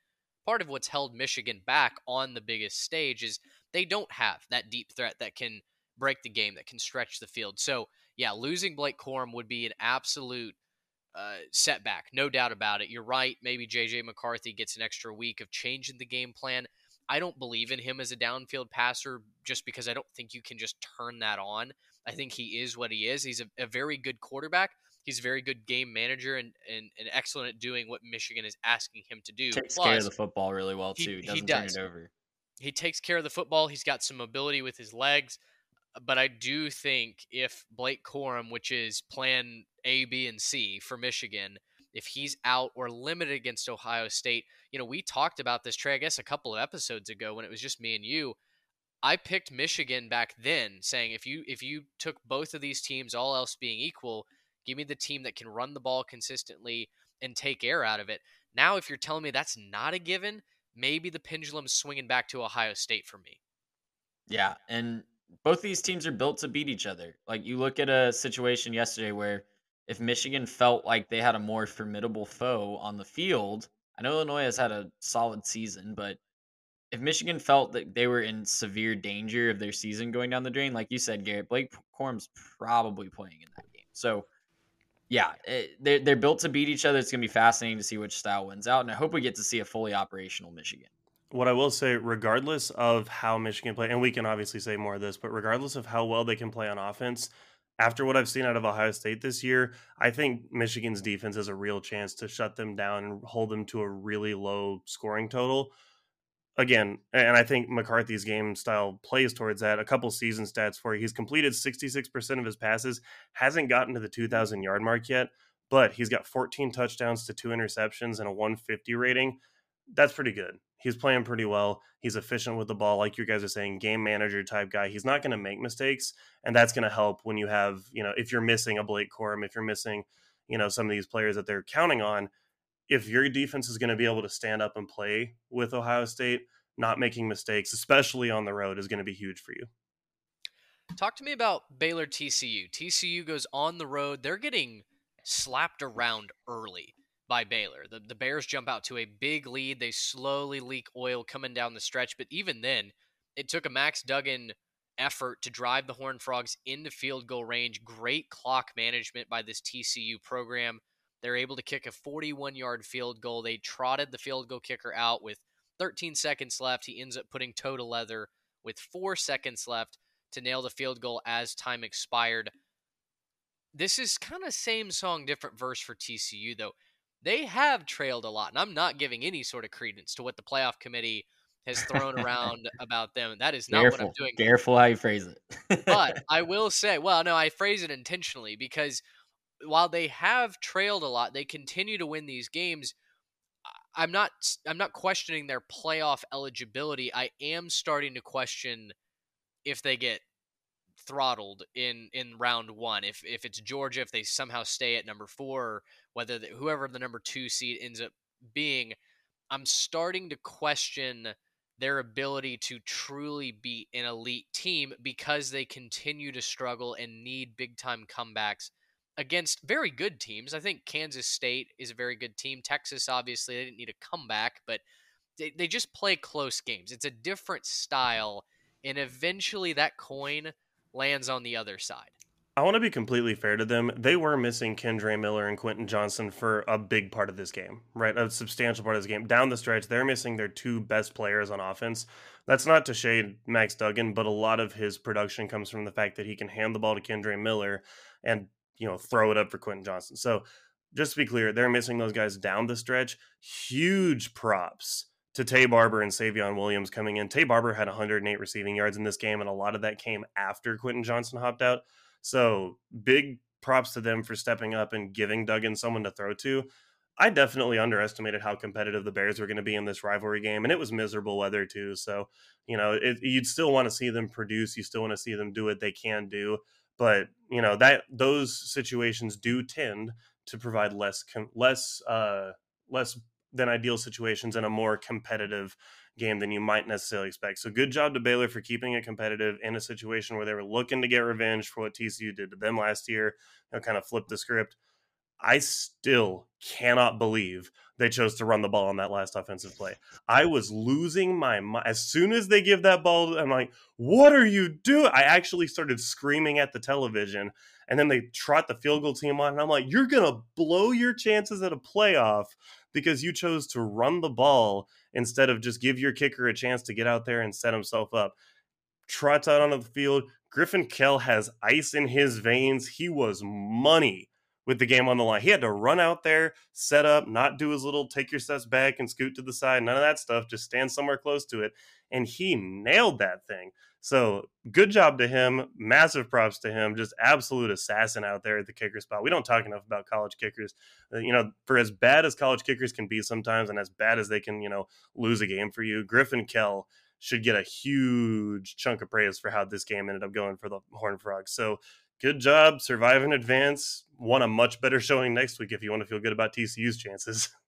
part of what's held Michigan back on the biggest stage is they don't have that deep threat that can break the game, that can stretch the field. So, yeah, losing Blake Corum would be an absolute uh, setback, no doubt about it. You're right. Maybe JJ McCarthy gets an extra week of changing the game plan. I don't believe in him as a downfield passer just because I don't think you can just turn that on. I think he is what he is. He's a, a very good quarterback. He's a very good game manager and, and, and excellent at doing what Michigan is asking him to do. Takes Plus, care of the football really well too. he Doesn't does. turn it over. he takes care of the football. He's got some mobility with his legs. But I do think if Blake Corum, which is plan A, B, and C for Michigan, if he's out or limited against Ohio State, you know, we talked about this, Trey, I guess a couple of episodes ago when it was just me and you. I picked Michigan back then, saying if you if you took both of these teams, all else being equal, give me the team that can run the ball consistently and take air out of it. Now, if you're telling me that's not a given, maybe the pendulum's swinging back to Ohio State for me. Yeah, and both these teams are built to beat each other. Like you look at a situation yesterday where if Michigan felt like they had a more formidable foe on the field, I know Illinois has had a solid season, but if Michigan felt that they were in severe danger of their season going down the drain, like you said, Garrett, Blake Corum's probably playing in that game. So, yeah, it, they're, they're built to beat each other. It's going to be fascinating to see which style wins out, and I hope we get to see a fully operational Michigan. What I will say, regardless of how Michigan play, and we can obviously say more of this, but regardless of how well they can play on offense, after what I've seen out of Ohio State this year, I think Michigan's defense has a real chance to shut them down and hold them to a really low scoring total. Again, and I think McCarthy's game style plays towards that. A couple season stats for you. He's completed 66% of his passes, hasn't gotten to the 2,000 yard mark yet, but he's got 14 touchdowns to two interceptions and a 150 rating. That's pretty good. He's playing pretty well. He's efficient with the ball, like you guys are saying, game manager type guy. He's not going to make mistakes, and that's going to help when you have, you know, if you're missing a Blake Corum, if you're missing, you know, some of these players that they're counting on. If your defense is going to be able to stand up and play with Ohio State, not making mistakes, especially on the road, is going to be huge for you. Talk to me about Baylor TCU. TCU goes on the road. They're getting slapped around early by Baylor. The, the Bears jump out to a big lead. They slowly leak oil coming down the stretch, but even then, it took a Max Duggan effort to drive the Horned Frogs into field goal range. Great clock management by this TCU program. They're able to kick a 41 yard field goal. They trotted the field goal kicker out with 13 seconds left. He ends up putting toe to leather with four seconds left to nail the field goal as time expired. This is kind of same song, different verse for TCU, though. They have trailed a lot, and I'm not giving any sort of credence to what the playoff committee has thrown (laughs) around about them. That is not careful, what I'm doing. Careful how you phrase it. but (laughs) I will say, well, no, I phrase it intentionally because while they have trailed a lot, they continue to win these games. I'm not I'm not questioning their playoff eligibility. I am starting to question if they get throttled in in round 1. If if it's Georgia if they somehow stay at number 4 or whether the, whoever the number 2 seed ends up being, I'm starting to question their ability to truly be an elite team because they continue to struggle and need big time comebacks against very good teams. I think Kansas State is a very good team. Texas, obviously, they didn't need a comeback, but they, they just play close games. It's a different style, and eventually that coin lands on the other side. I want to be completely fair to them. They were missing Kendre Miller and Quentin Johnston for a big part of this game, right? A substantial part of this game. Down the stretch, they're missing their two best players on offense. That's not to shade Max Duggan, but a lot of his production comes from the fact that he can hand the ball to Kendre Miller and you know throw it up for Quentin Johnston. So just to be clear, they're missing those guys down the stretch. Huge props to Taye Barber and Savion Williams coming in. Taye Barber had 108 receiving yards in this game, and a lot of that came after Quentin Johnston hopped out. So big props to them for stepping up and giving Duggan someone to throw to. I definitely underestimated how competitive the Bears were going to be in this rivalry game, and it was miserable weather too. So, you know, it, you'd still want to see them produce. You still want to see them do what they can do, but you know that those situations do tend to provide less less uh, less than ideal situations in a more competitive game than you might necessarily expect. So good job to Baylor for keeping it competitive in a situation where they were looking to get revenge for what TCU did to them last year. You know, kind of flip the script. I still cannot believe they chose to run the ball on that last offensive play. I was losing my mind. As soon as they give that ball, I'm like, what are you doing? I actually started screaming at the television. And then they trot the field goal team on. And I'm like, you're going to blow your chances at a playoff because you chose to run the ball instead of just give your kicker a chance to get out there and set himself up. Trots out onto the field. Griffin Kell has ice in his veins. He was money with the game on the line. He had to run out there, set up, not do his little take your steps back and scoot to the side, none of that stuff, just stand somewhere close to it. And he nailed that thing. So good job to him. Massive props to him. Just absolute assassin out there at the kicker spot. We don't talk enough about college kickers. Uh, you know, for as bad as college kickers can be sometimes and as bad as they can, you know, lose a game for you, Griffin Kell should get a huge chunk of praise for how this game ended up going for the Horned Frogs. So good job, survive in advance. Want a much better showing next week if you want to feel good about TCU's chances. (laughs)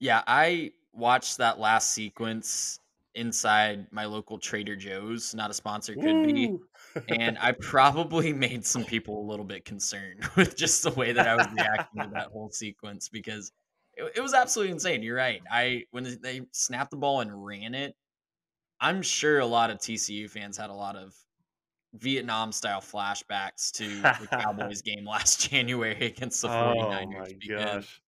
Yeah, I watched that last sequence inside my local Trader Joe's, not a sponsor, could be. (laughs) and I probably made some people a little bit concerned (laughs) with just the way that I was reacting to that whole sequence because it, it was absolutely insane. You're right. I when they snapped the ball and ran it, I'm sure a lot of TCU fans had a lot of Vietnam style flashbacks to the (laughs) Cowboys game last (laughs) January against the 49ers. Oh my gosh.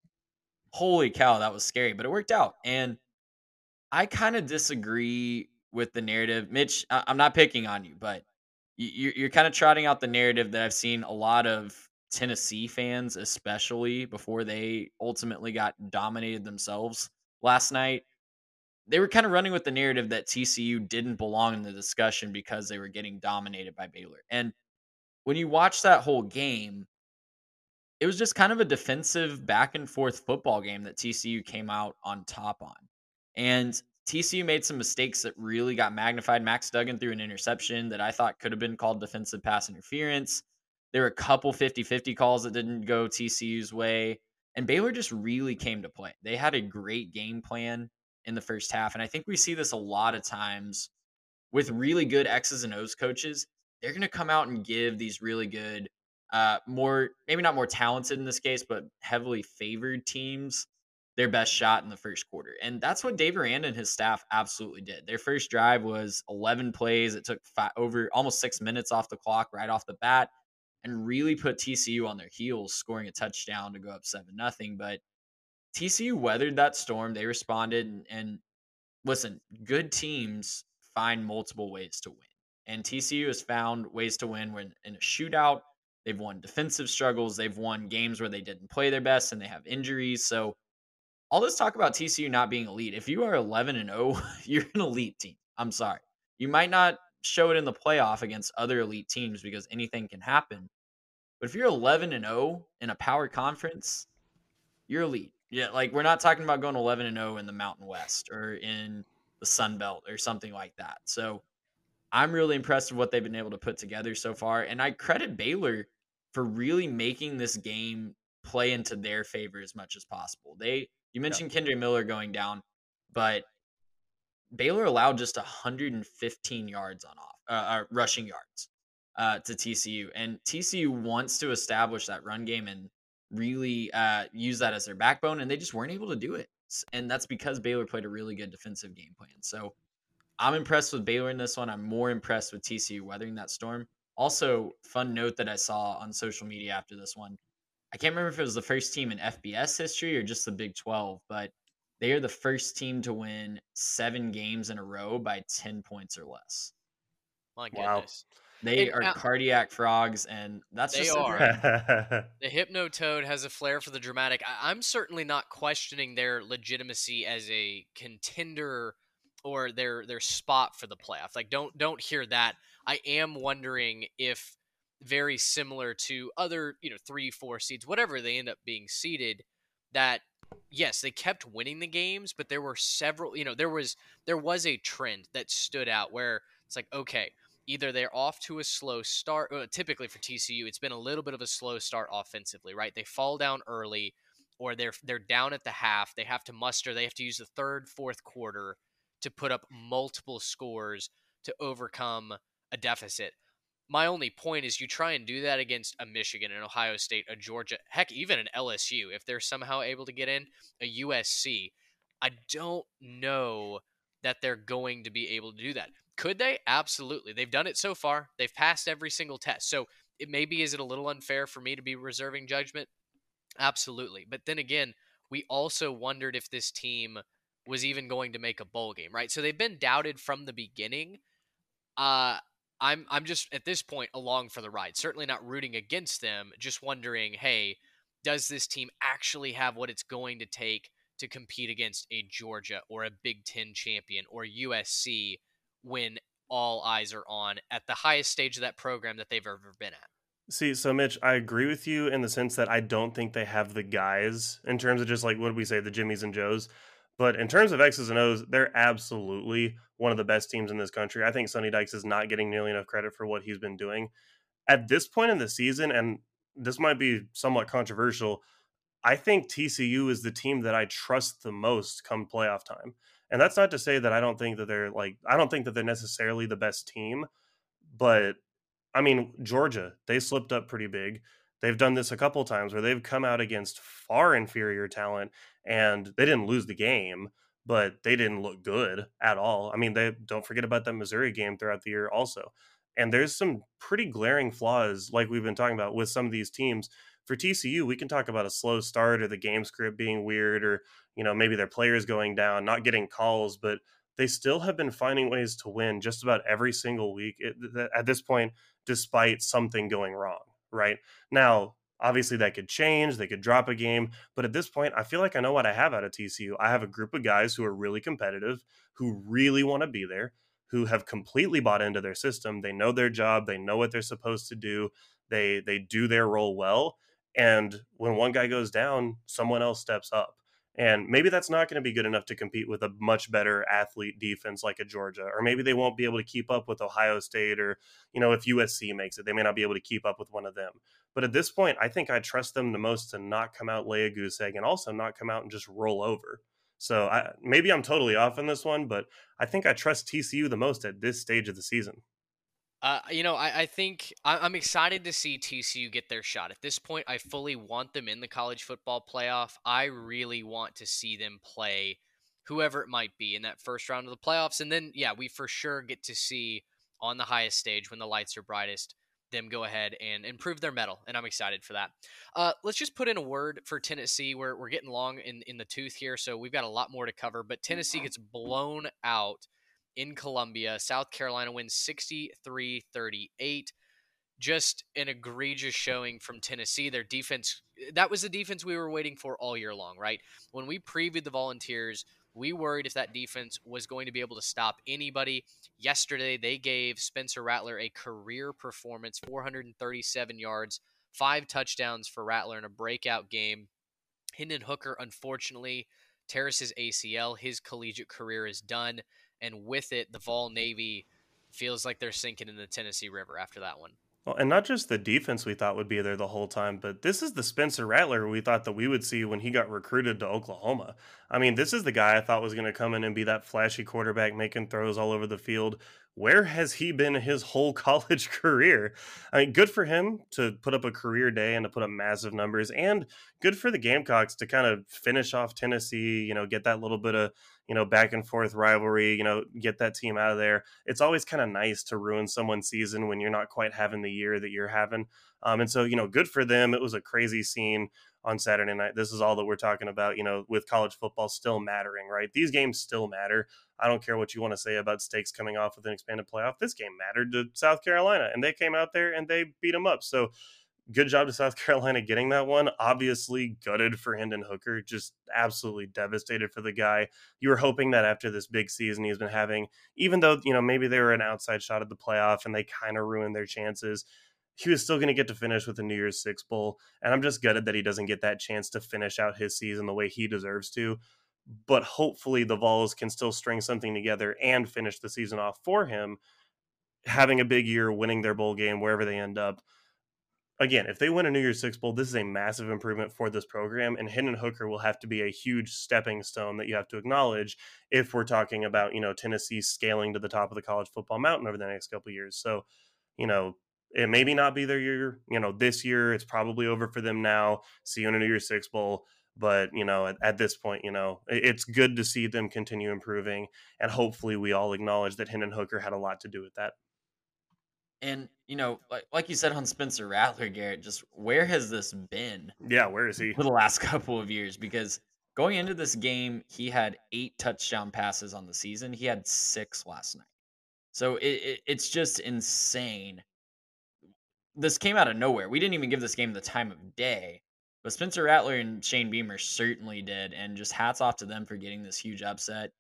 Holy cow, that was scary, but it worked out. And I kind of disagree with the narrative. Mitch, I- am not picking on you, but you- you're kind of trotting out the narrative that I've seen a lot of Tennessee fans, especially before they ultimately got dominated themselves last night they were kind of running with the narrative that TCU didn't belong in the discussion because they were getting dominated by Baylor. And when you watch that whole game, it was just kind of a defensive back and forth football game that TCU came out on top on. And TCU made some mistakes that really got magnified. Max Duggan threw an interception that I thought could have been called defensive pass interference. There were a couple 50 50 calls that didn't go TCU's way. And Baylor just really came to play. They had a great game plan in the first half. And I think we see this a lot of times with really good X's and O's coaches. They're going to come out and give these really good, uh, more, maybe not more talented in this case, but heavily favored teams their best shot in the first quarter. And that's what Dave Aranda and his staff absolutely did. Their first drive was 11 plays. It took five, over almost six minutes off the clock right off the bat and really put TCU on their heels, scoring a touchdown to go up 7 nothing. But TCU weathered that storm. They responded and, and listen, good teams find multiple ways to win. And TCU has found ways to win when in a shootout. They've won defensive struggles. They've won games where they didn't play their best and they have injuries. So all this talk about TCU not being elite. If you are 11 and 0, (laughs) you're an elite team. I'm sorry. You might not show it in the playoff against other elite teams because anything can happen. But if you're 11 and 0 in a power conference, you're elite. Yeah, like we're not talking about going 11 and 0 in the Mountain West or in the Sun Belt or something like that. So I'm really impressed with what they've been able to put together so far. And I credit Baylor for really making this game play into their favor as much as possible. They you mentioned yeah. Kendre Miller going down, but Baylor allowed just 115 yards on off uh, uh, rushing yards uh, to TCU, and TCU wants to establish that run game and really uh, use that as their backbone, and they just weren't able to do it. And that's because Baylor played a really good defensive game plan. So I'm impressed with Baylor in this one. I'm more impressed with TCU weathering that storm. Also, fun note that I saw on social media after this one. I can't remember if it was the first team in FBS history or just the Big 12, but they are the first team to win seven games in a row by 10 points or less. My goodness. Wow. They are cardiac frogs, and that's they just are. (laughs) the Hypnotoad has a flair for the dramatic. I- I'm certainly not questioning their legitimacy as a contender or their their spot for the playoff. Like, don't don't hear that. I am wondering if very similar to other, you know, three, four seeds, whatever they end up being seeded, that yes, they kept winning the games, but there were several, you know, there was there was a trend that stood out where it's like, okay, either they're off to a slow start. Uh, typically for TCU, it's been a little bit of a slow start offensively, right? They fall down early, or they're they're down at the half. They have to muster. They have to use the third, fourth quarter to put up multiple scores to overcome a deficit. My only point is you try and do that against a Michigan, an Ohio State, a Georgia, heck, even an LSU, if they're somehow able to get in, a USC. I don't know that they're going to be able to do that. Could they? Absolutely. They've done it so far. They've passed every single test. So it maybe is it a little unfair for me to be reserving judgment? Absolutely. But then again, we also wondered if this team was even going to make a bowl game, right? So they've been doubted from the beginning. Uh I'm I'm just at this point along for the ride. Certainly not rooting against them, just wondering, hey, does this team actually have what it's going to take to compete against a Georgia or a Big 10 champion or USC when all eyes are on at the highest stage of that program that they've ever been at? See, so Mitch, I agree with you in the sense that I don't think they have the guys in terms of just like what do we say, the Jimmies and Joes. But in terms of X's and O's, they're absolutely one of the best teams in this country. I think Sonny Dykes is not getting nearly enough credit for what he's been doing. At this point in the season, and this might be somewhat controversial, I think TCU is the team that I trust the most come playoff time. And that's not to say that I don't think that they're like, I don't think that they're necessarily the best team, but I mean, Georgia, they slipped up pretty big. They've done this a couple times where they've come out against far inferior talent and they didn't lose the game, but they didn't look good at all. I mean, they don't forget about that Missouri game throughout the year also. And there's some pretty glaring flaws, like we've been talking about with some of these teams. For TCU, we can talk about a slow start or the game script being weird or, you know, maybe their players going down, not getting calls, but they still have been finding ways to win just about every single week at this point despite something going wrong, right? Now, obviously that could change, they could drop a game, but at this point, I feel like I know what I have out of TCU. I have a group of guys who are really competitive, who really want to be there, who have completely bought into their system. They know their job, they know what they're supposed to do. They they do their role well, and when one guy goes down, someone else steps up. And maybe that's not going to be good enough to compete with a much better athlete defense like a Georgia, or maybe they won't be able to keep up with Ohio State, or, you know, if USC makes it, they may not be able to keep up with one of them. But at this point, I think I trust them the most to not come out lay a goose egg and also not come out and just roll over. So I, maybe I'm totally off on this one, but I think I trust TCU the most at this stage of the season. Uh, you know, I, I think I, I'm excited to see TCU get their shot. At this point, I fully want them in the college football playoff. I really want to see them play whoever it might be in that first round of the playoffs. And then, yeah, we for sure get to see on the highest stage when the lights are brightest them go ahead and improve their mettle, and I'm excited for that. Uh, let's just put in a word for Tennessee. We're, we're getting long in, in the tooth here, so we've got a lot more to cover, but Tennessee gets blown out in Columbia. South Carolina wins 63 38. Just an egregious showing from Tennessee. Their defense, that was the defense we were waiting for all year long, right? When we previewed the Volunteers, we worried if that defense was going to be able to stop anybody. Yesterday, they gave Spencer Rattler a career performance 437 yards, five touchdowns for Rattler in a breakout game. Hendon Hooker, unfortunately, tears his ACL. His collegiate career is done and with it, the Vol Navy feels like they're sinking in the Tennessee River after that one. Well, and not just the defense we thought would be there the whole time, but this is the Spencer Rattler we thought that we would see when he got recruited to Oklahoma. I mean, this is the guy I thought was going to come in and be that flashy quarterback making throws all over the field. Where has he been his whole (laughs) college career? I mean, good for him to put up a career day and to put up massive numbers, and good for the Gamecocks to kind of finish off Tennessee, you know, get that little bit of you know, back and forth rivalry, you know, get that team out of there. It's always kind of nice to ruin someone's season when you're not quite having the year that you're having. Um, and so, you know, good for them. It was a crazy scene on Saturday night. This is all that we're talking about, you know, with college football still mattering, right? These games still matter. I don't care what you want to say about stakes coming off with an expanded playoff. This game mattered to South Carolina, and they came out there and they beat them up. So, good job to South Carolina getting that one. Obviously, gutted for Hendon Hooker, just absolutely devastated for the guy. You were hoping that after this big season he's been having, even though, you know, maybe they were an outside shot at the playoff and they kind of ruined their chances, he was still going to get to finish with the New Year's Six Bowl. And I'm just gutted that he doesn't get that chance to finish out his season the way he deserves to. But hopefully, the Vols can still string something together and finish the season off for him, having a big year, winning their bowl game wherever they end up again, if they win a New Year's Six Bowl, this is a massive improvement for this program, and Hendon Hooker will have to be a huge stepping stone that you have to acknowledge if we're talking about you know Tennessee scaling to the top of the college football mountain over the next couple years. So, you know, it maybe not be their year. You know, this year it's probably over for them now. See you in a New Year's Six Bowl. But you know, at, at this point, you know, it's good to see them continue improving, and hopefully, we all acknowledge that Hendon Hooker had a lot to do with that. And you know, like like you said on Spencer Rattler, Garrett, just where has this been? Yeah, where is he for the last (laughs) couple of years? Because going into this game, he had eight touchdown passes on the season. He had six last night. So it, it, it's just insane. This came out of nowhere. We didn't even give this game the time of day, but Spencer Rattler and Shane Beamer certainly did. And just hats off to them for getting this huge upset.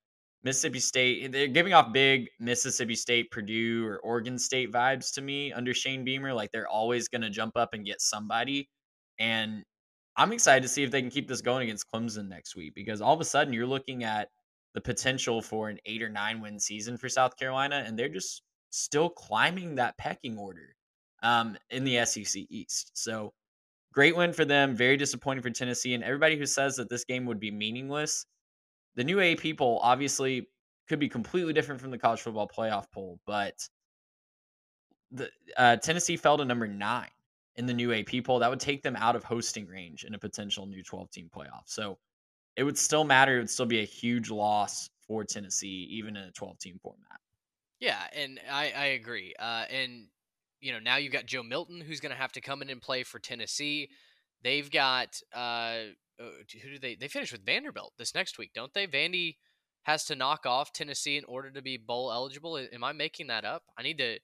Mississippi State, they're giving off big Mississippi State, Purdue, or Oregon State vibes to me under Shane Beamer. Like they're always going to jump up and get somebody. And I'm excited to see if they can keep this going against Clemson next week because all of a sudden you're looking at the potential for an eight or nine win season for South Carolina, and they're just still climbing that pecking order um, in the SEC East. So great win for them. Very disappointing for Tennessee. And everybody who says that this game would be meaningless the new AP poll obviously could be completely different from the college football playoff poll, but the uh, Tennessee fell to number nine in the new AP poll. That would take them out of hosting range in a potential new 12 team playoff. So it would still matter. It would still be a huge loss for Tennessee, even in a 12 team format. Yeah, and I, I agree. Uh, and you know now you've got Joe Milton who's going to have to come in and play for Tennessee. They've got uh, Uh, who do they they finish with Vanderbilt this next week, don't they? Vandy has to knock off Tennessee in order to be bowl eligible. Am I making that up? I need to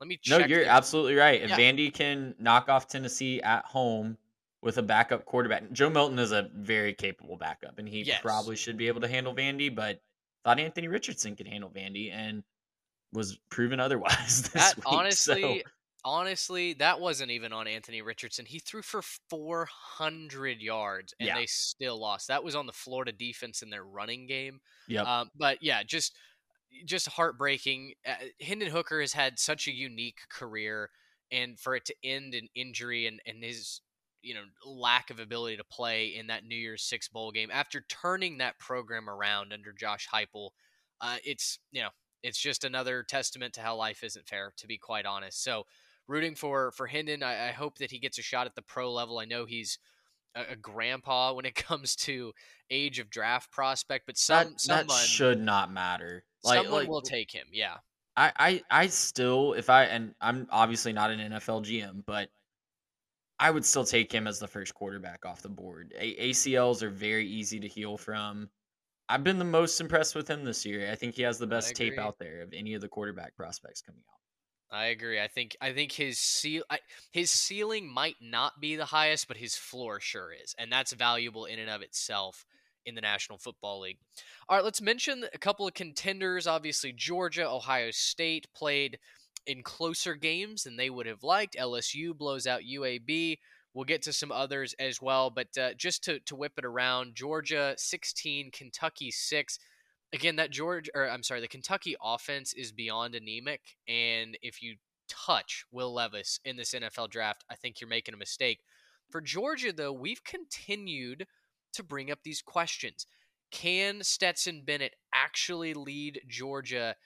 let me No, you're absolutely right. If yeah. Vandy can knock off Tennessee at home with a backup quarterback, Joe Milton is a very capable backup, and he yes. probably should be able to handle Vandy. But thought Anthony Richardson could handle Vandy, and was proven otherwise. (laughs) that week, honestly, so honestly, that wasn't even on Anthony Richardson. He threw for 400 yards and yeah. they still lost. That was on the Florida defense in their running game. Yeah. Um, but yeah, just just heartbreaking. Uh, Hendon Hooker has had such a unique career, and for it to end in injury and and his you know lack of ability to play in that New Year's Six bowl game after turning that program around under Josh Heupel, uh, it's you know it's just another testament to how life isn't fair, to be quite honest. So rooting for for Hendon. I, I, hope that he gets a shot at the pro level. I know he's a, a grandpa (laughs) when it comes to age of draft prospect, but some that, someone, that should not matter. Like, someone like, will take him. Yeah. I, I I still if I and I'm obviously not an NFL GM, but I would still take him as the first quarterback off the board. A- ACLs are very easy to heal from. I've been the most impressed with him this year. I think he has the best tape out there of any of the quarterback prospects coming out. I agree. I think I think his ceil- I, his ceiling might not be the highest, but his floor sure is, and that's valuable in and of itself in the National Football League. All right, let's mention a couple of contenders. Obviously, Georgia, Ohio State played in closer games than they would have liked. LSU blows out UAB. We'll get to some others as well, but uh, just to to whip it around, Georgia 16, Kentucky 6 again, that George, or I'm sorry, the Kentucky offense is beyond anemic. And if you touch Will Levis in this NFL draft, I think you're making a mistake. For Georgia, though, we've continued to bring up these questions. Can Stetson Bennett actually lead Georgia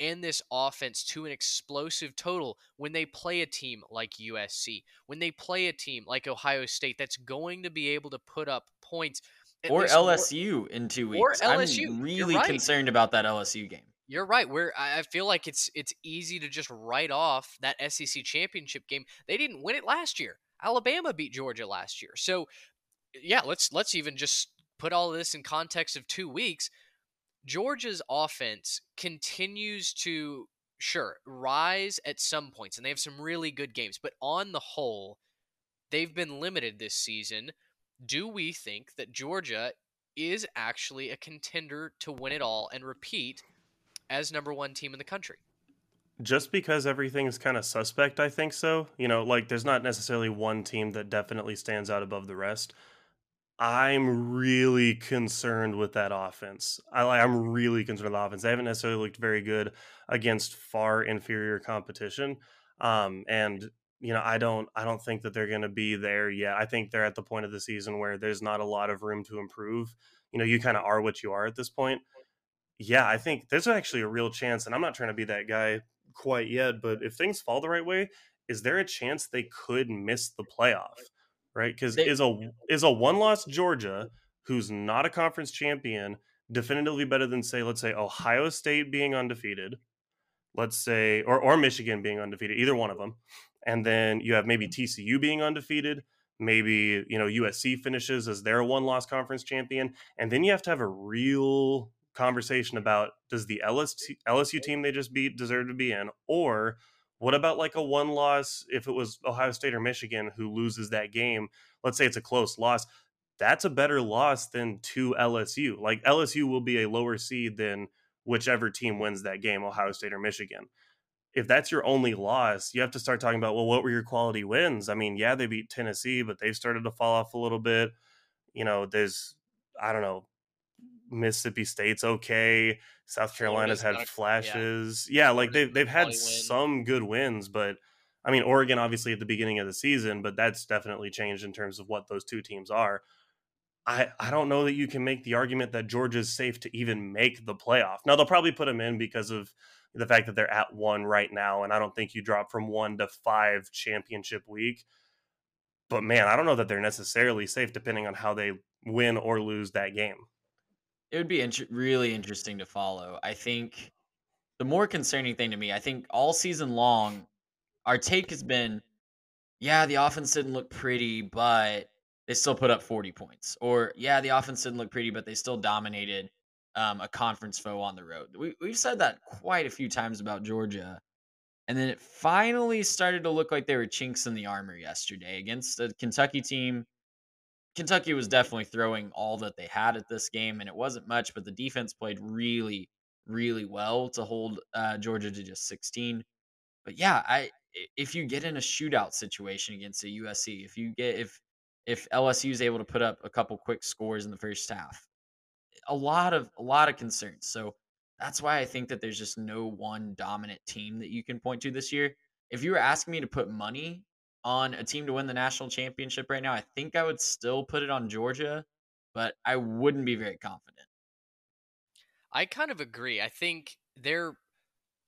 and this offense to an explosive total when they play a team like USC, when they play a team like Ohio State that's going to be able to put up points or LSU more, in two weeks. Or LSU. I'm really right. concerned about that LSU game. You're right. Where I feel like it's it's easy to just write off that SEC championship game. They didn't win it last year. Alabama beat Georgia last year. So yeah, let's let's even just put all this in context of two weeks. Georgia's offense continues to sure rise at some points, and they have some really good games. But on the whole, they've been limited this season do we think that Georgia is actually a contender to win it all and repeat as number one team in the country? Just because everything's kind of suspect, I think so. You know, like there's not necessarily one team that definitely stands out above the rest. I'm really concerned with that offense. I, am really concerned with the offense. They haven't necessarily looked very good against far inferior competition. Um, and you know, I don't I don't think that they're going to be there yet. I think they're at the point of the season where there's not a lot of room to improve. You know, you kind of are what you are at this point. Yeah, I think there's actually a real chance and I'm not trying to be that guy quite yet, but if things fall the right way, is there a chance they could miss the playoff? Right? Cuz is a is a one-loss Georgia who's not a conference champion definitively better than say let's say Ohio State being undefeated, let's say or or Michigan being undefeated, either one of them and then you have maybe mm. TCU being undefeated. Maybe you know USC finishes as their one loss conference champion, and then you have to have a real conversation about does the LSU, LSU team they just beat deserve to be in, or what about like a one loss if it was Ohio State or Michigan who loses that game? Let's say it's a close loss. That's a better loss than to LSU. Like LSU will be a lower seed than whichever team wins that game, Ohio State or Michigan if that's your only loss, you have to start talking about, well, what were your quality wins? I mean, yeah, they beat Tennessee, but they've started to fall off a little bit. You know, there's, I don't know, Mississippi State's okay. South Carolina's had not, flashes. Yeah, yeah like they've, they've had some good wins, but I mean, Oregon obviously at the beginning of the season, but that's definitely changed in terms of what those two teams are. I, I don't know that you can make the argument that Georgia's safe to even make the playoff. Now, they'll probably put them in because of the fact that they're at one right now, and I don't think you drop from one to five championship week. But man, I don't know that they're necessarily safe depending on how they win or lose that game. It would be int- really interesting to follow. I think the more concerning thing to me, I think all season long, our take has been, yeah, the offense didn't look pretty, but they still put up 40 points. Or, yeah, the offense didn't look pretty, but they still dominated um, a conference foe on the road. We, we've said that quite a few times about Georgia. And then it finally started to look like they were chinks in the armor yesterday against the Kentucky team. Kentucky was definitely throwing all that they had at this game, and it wasn't much, but the defense played really, really well to hold uh, Georgia to just 16. But yeah, I if you get in a shootout situation against a USC, if you get if if LSU is able to put up a couple quick scores in the first half, a lot of a lot of concerns. So that's why I think that there's just no one dominant team that you can point to this year. If you were asking me to put money on a team to win the national championship right now, I think I would still put it on Georgia, but I wouldn't be very confident. I kind of agree. I think they're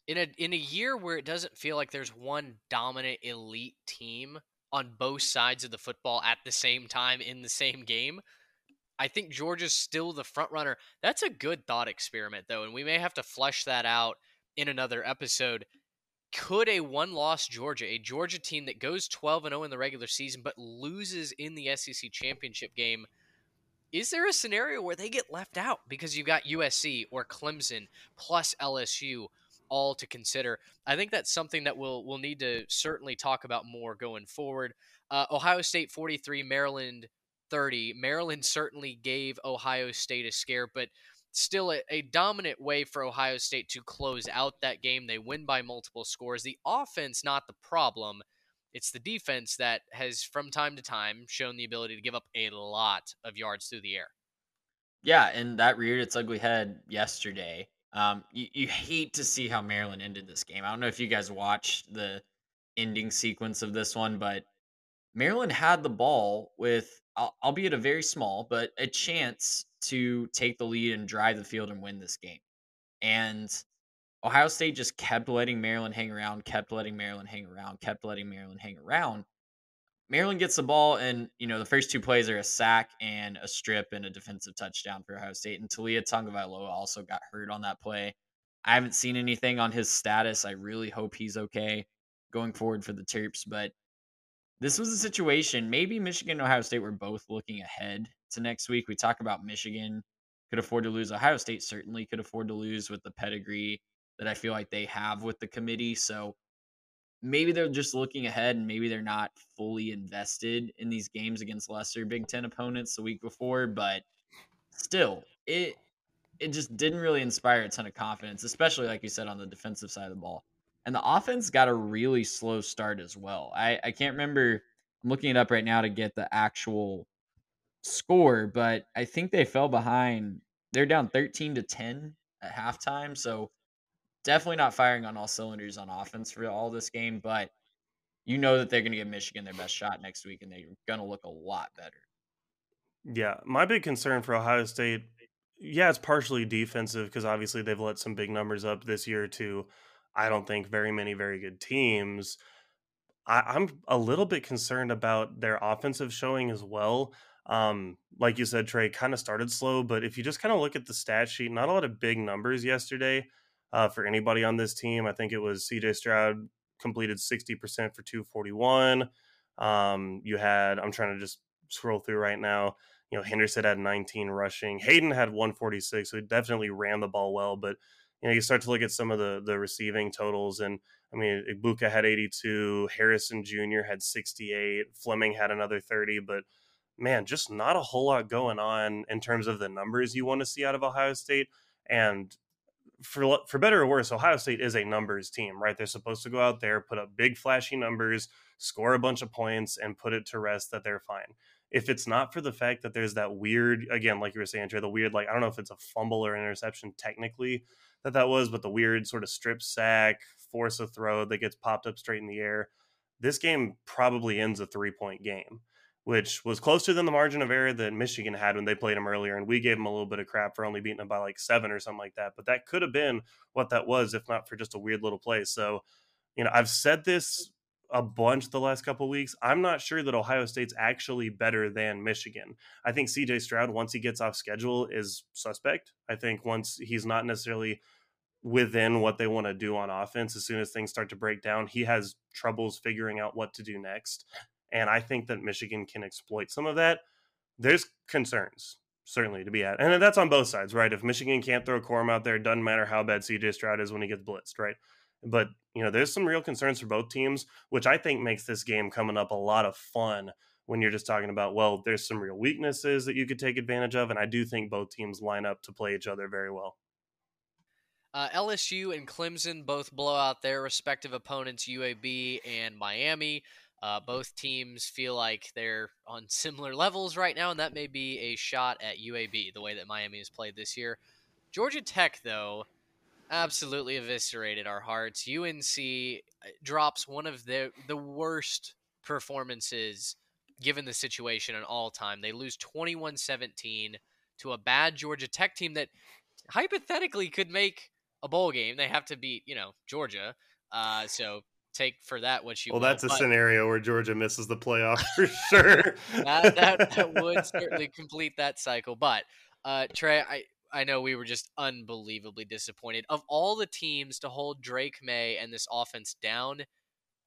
in a in a year where it doesn't feel like there's one dominant elite team on both sides of the football at the same time in the same game. I think Georgia's still the front runner. That's a good thought experiment, though, and we may have to flesh that out in another episode. Could a one loss Georgia, a Georgia team that goes 12 and 0 in the regular season but loses in the SEC championship game, is there a scenario where they get left out because you've got USC or Clemson plus LSU all to consider? I think that's something that we'll we'll need to certainly talk about more going forward. Uh, Ohio State 43, Maryland 30. Maryland certainly gave Ohio State a scare, but still a, a, dominant way for Ohio State to close out that game. They win by multiple scores. The offense, not the problem. It's the defense that has, from time to time, shown the ability to give up a lot of yards through the air. Yeah, and that reared its ugly head yesterday. Um, you, you hate to see how Maryland ended this game. I don't know if you guys watched the ending sequence of this one, but Maryland had the ball with albeit a very small, but a chance to take the lead and drive the field and win this game. And Ohio State just kept letting Maryland hang around, kept letting Maryland hang around, kept letting Maryland hang around. Maryland gets the ball, and you know the first two plays are a sack and a strip and a defensive touchdown for Ohio State. And Taulia Tagovailoa also got hurt on that play. I haven't seen anything on his status. I really hope he's okay going forward for the Terps, but this was a situation. Maybe Michigan and Ohio State were both looking ahead to next week. We talk about Michigan could afford to lose. Ohio State certainly could afford to lose with the pedigree that I feel like they have with the committee. So maybe they're just looking ahead and maybe they're not fully invested in these games against lesser Big Ten opponents the week before. But still, it it just didn't really inspire a ton of confidence, especially like you said on the defensive side of the ball. And the offense got a really slow start as well. I, I can't remember. I'm looking it up right now to get the actual score, but I think they fell behind. They're down 13 to 10 at halftime. So definitely not firing on all cylinders on offense for all this game. But you know that they're going to give Michigan their best shot next week, and they're going to look a lot better. Yeah, my big concern for Ohio State, yeah, it's partially defensive because obviously they've let some big numbers up this year to, I don't think very many very good teams. I, am a little bit concerned about their offensive showing as well. Um, like you said, Trey kind of started slow, but if you just kind of look at the stat sheet, not a lot of big numbers yesterday uh, for anybody on this team. I think it was CJ Stroud completed 60% for 241. Um, you had, I'm trying to just scroll through right now. You know, Henderson had 19 rushing. Hayden had 146, so he definitely ran the ball well. But you know, you start to look at some of the the receiving totals, and I mean, Egbuka had 82, Harrison Jr. had 68, Fleming had another 30, but man, just not a whole lot going on in terms of the numbers you want to see out of Ohio State. And for for better or worse, Ohio State is a numbers team, right? They're supposed to go out there, put up big flashy numbers, score a bunch of points, and put it to rest that they're fine. If it's not for the fact that there's that weird, again, like you were saying, Trey, the weird, like I don't know if it's a fumble or an interception technically that that was, but the weird sort of strip sack, force a throw that gets popped up straight in the air. This game probably ends a three point game which was closer than the margin of error that Michigan had when they played them earlier. And we gave them a little bit of crap for only beating them by like seven or something like that. But that could have been what that was, if not for just a weird little play. So, you know, I've said this a bunch the last couple weeks. I'm not sure that Ohio State's actually better than Michigan. I think CJ Stroud, once he gets off schedule, is suspect. I think once he's not necessarily within what they want to do on offense, as soon as things start to break down, he has troubles figuring out what to do next. And I think that Michigan can exploit some of that. There's concerns certainly to be had. And that's on both sides, right? If Michigan can't throw Corum out there, it doesn't matter how bad CJ Stroud is when he gets blitzed, right? But, you know, there's some real concerns for both teams, which I think makes this game coming up a lot of fun when you're just talking about, well, there's some real weaknesses that you could take advantage of. And I do think both teams line up to play each other very well. Uh, LSU and Clemson both blow out their respective opponents, UAB and Miami. Uh, both teams feel like they're on (laughs) similar levels right now, and that may be a shot at UAB, the way that Miami has played this year. Georgia Tech, though, absolutely eviscerated our hearts. UNC uh, drops one of the the worst performances given the situation in all time. They lose 21-17 to a bad Georgia Tech team that hypothetically could make a bowl game. They have to beat, you know, Georgia. Uh, so take for that what you well will. that's a but scenario where georgia misses the playoff (laughs) for sure that, that, (laughs) that, would certainly complete that cycle but uh, trey i i know we were just unbelievably disappointed of all the teams to hold drake maye and this offense down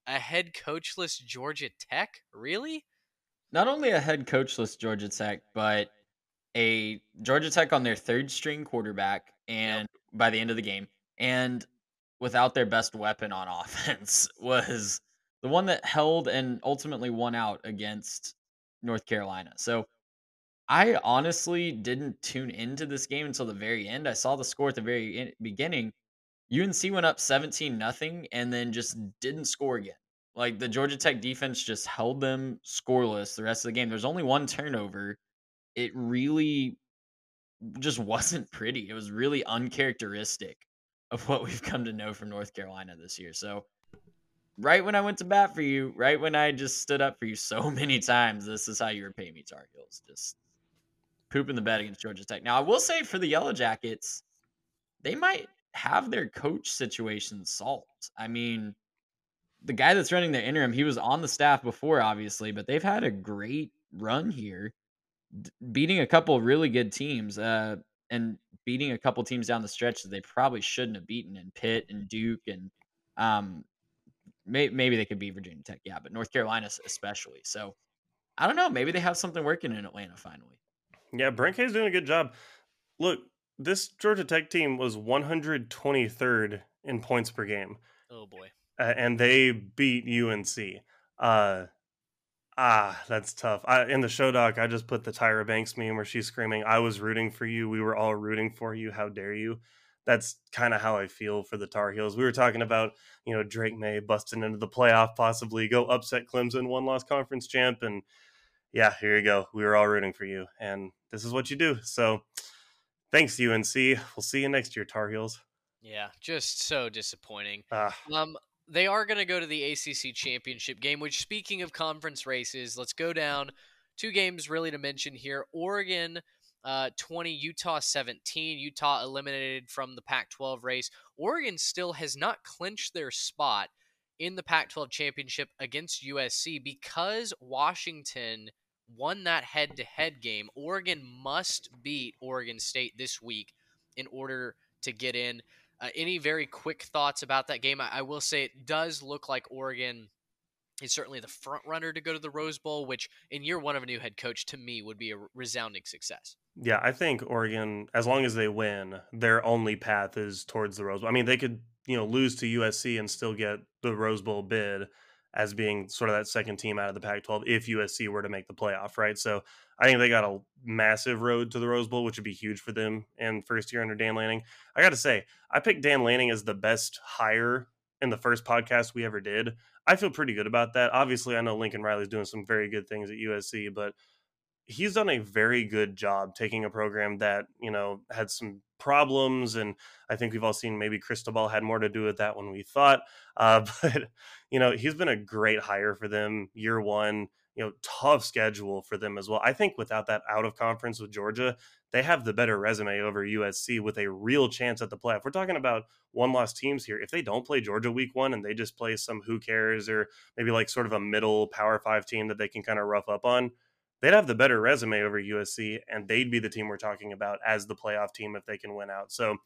a head coachless georgia tech really not only a head coachless georgia tech but a georgia tech on their third string quarterback and yep. by the end of the game and without their best weapon on (laughs) offense was the one that held and ultimately won out against North Carolina. So I honestly didn't tune into this game until the very end. I saw the score at the very beginning. UNC went up 17 nothing and then just didn't score again. Like the Georgia Tech defense just held them scoreless the rest of the game. There's only one turnover. It really just (laughs) wasn't pretty. It was really uncharacteristic of what we've come to know from North Carolina this year. So, right when I went to bat for you, right when I just stood up for you so (laughs) many times, this is how you repay me, Tar Heels. Just pooping the bed against Georgia Tech. Now, I will say for the Yellow Jackets, they might have their coach situation solved. I mean, the guy that's running their interim, he was on the staff before, obviously, but they've had a great run here, beating a couple of really good teams. Uh, and beating a couple teams down the stretch that they probably shouldn't have beaten in Pitt and Duke and um, may, maybe they could beat Virginia Tech, yeah, but North Carolina especially. So I don't know. Maybe they have something working in Atlanta finally. Yeah, Brent Key's doing a good job. Look, this Georgia Tech team was 123rd in points per game. Oh boy. Uh, and they beat UNC. Uh, Ah, that's tough. I, in the show doc, I just put the Tyra Banks meme where she's screaming, "I was rooting for you. We were all rooting for you. How dare you?" That's kind of how I feel for the Tar Heels. We were talking about, you know, Drake Maye busting into the playoff, possibly go upset Clemson, one loss conference champ, and yeah, here you go. We were all rooting for you, and this is what you do. So, thanks UNC. We'll see you next year, Tar Heels. Yeah, just so disappointing. Ah. Um, they are going to go to the ACC championship game. Which, speaking of conference races, let's go down two games really to mention here. Oregon. Uh, 20, Utah 17. Utah eliminated from the Pac 12 race. Oregon still has not clinched their spot in the Pac 12 championship against USC because Washington won that head to head game. Oregon must beat Oregon State this week in order to get in. Uh, any very quick thoughts about that game? I, I, will say it does look like Oregon is certainly the front runner to go to the Rose Bowl, which in year one of a new head coach to me would be a resounding success. Yeah, I think Oregon, as long as they win, their only path is towards the Rose Bowl. I mean, they could you know lose to USC and still get the Rose Bowl bid as being sort of that second team out of the Pac-12 if USC were to make the playoff, right? So I think they got a massive road to the Rose Bowl, which would be huge for them in first year under Dan Lanning. I got to say, I picked Dan Lanning as the best hire in the first podcast we ever did. I feel pretty good about that. Obviously, I know Lincoln Riley's doing some very good things at USC, but he's done a very good job taking a program that you know had some problems and i think we've all seen maybe cristobal had more to do with that when we thought uh, (laughs) but you know he's been a great hire for them year one you know tough schedule for them as well. I think without that out of conference with georgia they have the better resume over usc with a real chance at the playoff. We're talking about one loss teams here. If they don't play georgia week one and they just play some who cares or maybe like sort of a middle power five team that they can kind of rough up on they'd have the better resume over USC, and they'd be the team we're talking about as the playoff team if they can win out. So,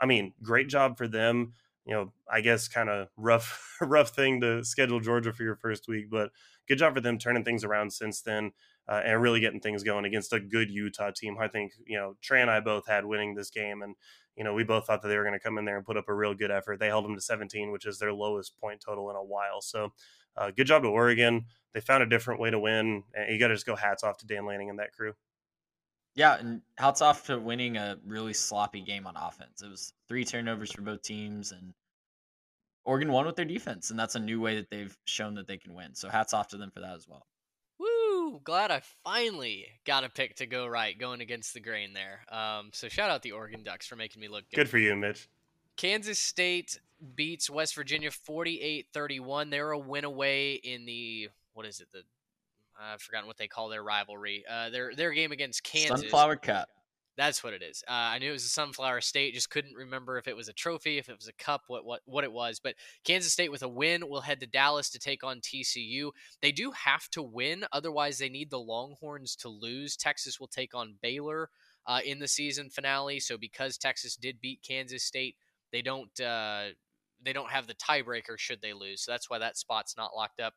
I mean, great job for them. You know, I guess kind of rough, (laughs) rough thing to schedule Georgia for your first week, but good job for them turning things around since then uh, and really getting things going against a good Utah team. I think you know Trey and I both had winning this game, and you know we both thought that they were going to come in there and put up a real good effort. They held them to 17, which is their lowest point total in a while. So, uh, good job to Oregon they found a different way to win. And you got to just go hats off to Dan Lanning and that crew. Yeah, and hats off to winning a really sloppy game on offense. It was three turnovers for both teams, and Oregon won with their defense, and that's a new way that they've shown that they can win. So hats off to them for that as well. Woo! Glad I finally got a pick to go right going against the grain there. Um, so shout out the Oregon Ducks for making me look good. Good for you, Mitch. Kansas State beats West Virginia 48-31. They're a win away in the what is it? The I've forgotten what they call their rivalry. Uh, their their game against Kansas. Sunflower Cup. That's what it is. Uh, I knew it was a Sunflower State. Just couldn't remember if it was a trophy, if it was a cup, what what what it was. But Kansas State with a win will head to Dallas to take on TCU. They do have to win, otherwise they need the Longhorns to lose. Texas will take on Baylor uh, in the season finale. So because Texas did beat Kansas State, they don't uh, they don't have the tiebreaker should they lose. So that's why that spot's not locked up.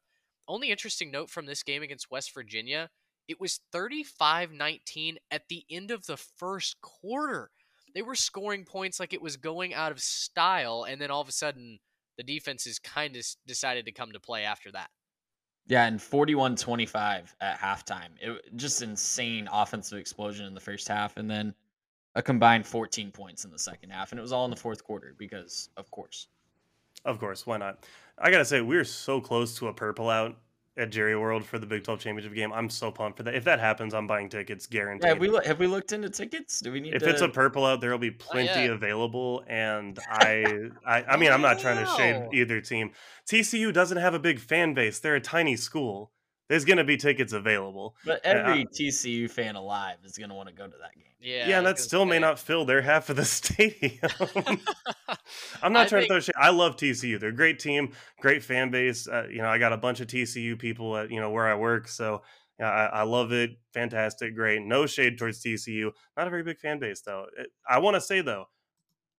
Only interesting note from this game against West Virginia, it was 35-19 at the end of the first quarter. They were scoring points like it was going out of style and then all of a sudden the defenses kind of decided to come to play after that. Yeah, and 41-25 at halftime. It just insane offensive explosion in the first half and then a combined 14 points in the second half and it was all in the fourth quarter because of course. Of course, why not? I gotta say, we're so close to a purple out at Jerry World for the Big 12 championship game. I'm so pumped for that. If that happens, I'm buying tickets guaranteed. Yeah, have we have we looked into tickets? Do we need? If to... it's a purple out, there will be oh, plenty oh, yeah. available. And (laughs) I, I, I mean, I'm not trying to shade either team. TCU doesn't have a big fan base. They're a tiny school there's going to be tickets available. But every I, TCU fan alive is going to want to go to that game. Yeah, yeah, and that still say. may not fill their half of the (laughs) stadium. (laughs) I'm not I trying think... to throw shit. I love TCU. They're a great team, great fan base. Uh, you know, I got a bunch of TCU people at you know where I work, so yeah, I, I, love it. Fantastic, great. No shade towards TCU. Not a very big fan base though. It, I want to say though,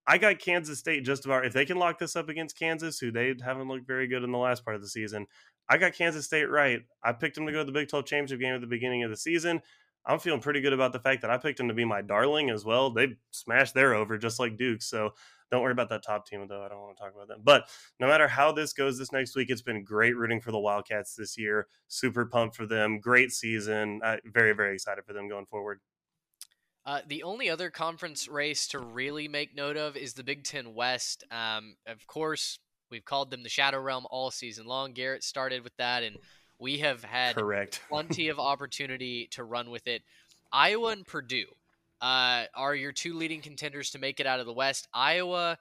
I got Kansas State just about. If they can lock this up against Kansas, who they haven't looked very good in the last part of the season, I got Kansas State right. I picked them to go to the Big 12 championship game at the beginning of the season. I'm feeling pretty good about the fact that I picked them to be my darling as well. They smashed their over just like Duke. So don't worry about that top team, though. I don't want to talk about them. But no matter how this goes this next week, it's been great rooting for the Wildcats this year. Super pumped for them. Great season. Uh, very, very excited for them going forward. Uh, the only other conference race to really make note of is the Big Ten West. Um, of course, We've called them the Shadow Realm all season long. Garrett started with that, and we have had correct plenty of (laughs) opportunity to run with it. Iowa and Purdue uh, are your two leading contenders to make it out of the West. Iowa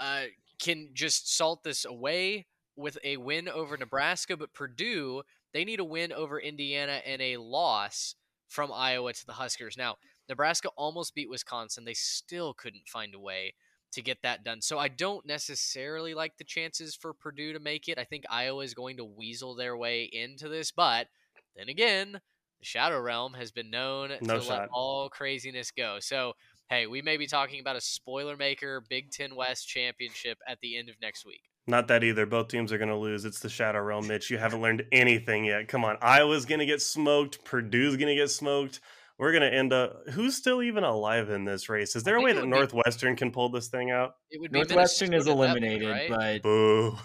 uh, can just salt this away. with a win over Nebraska, but Purdue, they need a win over Indiana and a loss from Iowa to the Huskers. Now, Nebraska almost beat Wisconsin. They still couldn't find a way to get that done. So I don't necessarily like the chances for Purdue to make it. I think Iowa is going to weasel their way into this, but then again, the Shadow Realm has been known No to shot. let all craziness go. So, hey, we may be talking about a spoiler maker Big Ten West championship at the end of next week. Not that either. Both teams are going to lose. It's the Shadow Realm, Mitch. You haven't learned anything yet. Come on. Iowa's going to get smoked. Purdue's going to get smoked. We're going to end up. Who's still even alive in this race? Is there a way that would be- Northwestern can pull this thing out? It would be Northwestern is Minnesota at that point, eliminated, right? but Boo.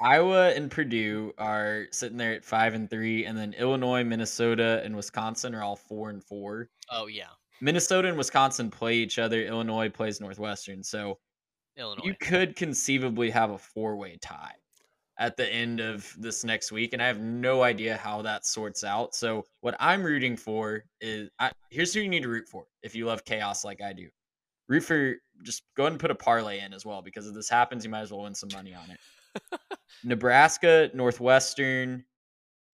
Iowa and Purdue are sitting there at five and three, and then Illinois, Minnesota, and Wisconsin are all four and four. oh yeah, Minnesota and Wisconsin play each other. Illinois plays Northwestern, so Illinois. you could conceivably have a four-way tie at the end of this next week, and I have no idea how that sorts out. So what I'm rooting for is I, here's who you need to root for if you love chaos like I do. Root for just go ahead and put a parlay in as well because if this happens, you might as well win some money on it. (laughs) Nebraska, Northwestern,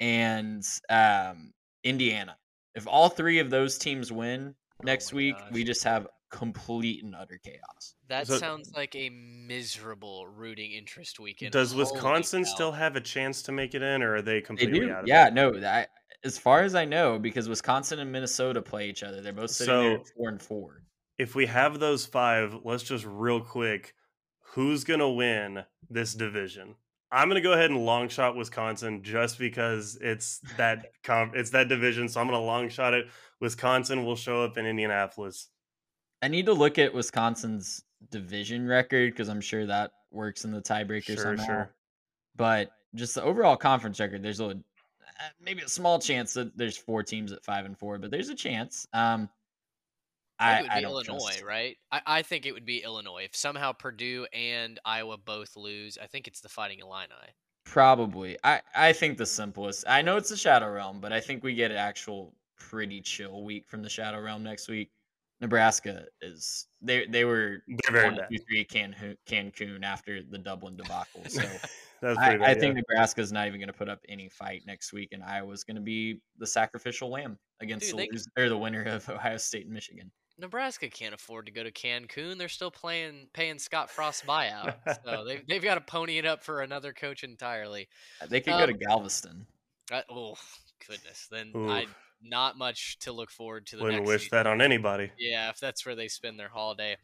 and um, Indiana. If all three of those teams win next my week, gosh. we just have complete and utter chaos. that So- sounds like a miserable rooting interest weekend. Does Holy Wisconsin cow. still have a chance to make it in, or are they They completely do. out of Yeah, it? no, that as far as I know, because Wisconsin and Minnesota play each other. They're both sitting there So- at four and four. If we have those five, let's just real quick. Who's going to win this division? I'm going to go ahead and long shot Wisconsin just because it's that (laughs) com- it's that division. So I'm going to long shot it. Wisconsin will show up in Indianapolis. I need to look at Wisconsin's division record because I'm sure that works in the tiebreaker Sure, somehow. sure. But just the overall conference record, there's a uh, maybe a small chance that there's four teams at five and four, but there's a chance. Um, I it would be don't Illinois, trust- right? I, I think it would be Illinois. If somehow Purdue and Iowa both lose, I think it's the Fighting Illini. Probably. I, I think the simplest. I know it's the Shadow Realm, but I think we get an actual pretty chill week from the Shadow Realm next week. Nebraska is they they were They're very one, bad. two, three Cancun, Cancun after the Dublin debacle. So (laughs) That's I, pretty I bad. think yeah. Nebraska's not even going to put up any fight next week, and Iowa's going to be the sacrificial lamb against Dude, the they- loser, or the winner of Ohio State and Michigan. Nebraska can't afford to go to Cancun. They're still playing paying Scott Frost buyout, so they've they've got to pony it up for another coach entirely. They could go to Um, Galveston. Uh, oh goodness, then Oof. I not much to look forward to the Wouldn't wish season. that on anybody. Yeah, if that's where they spend their holiday.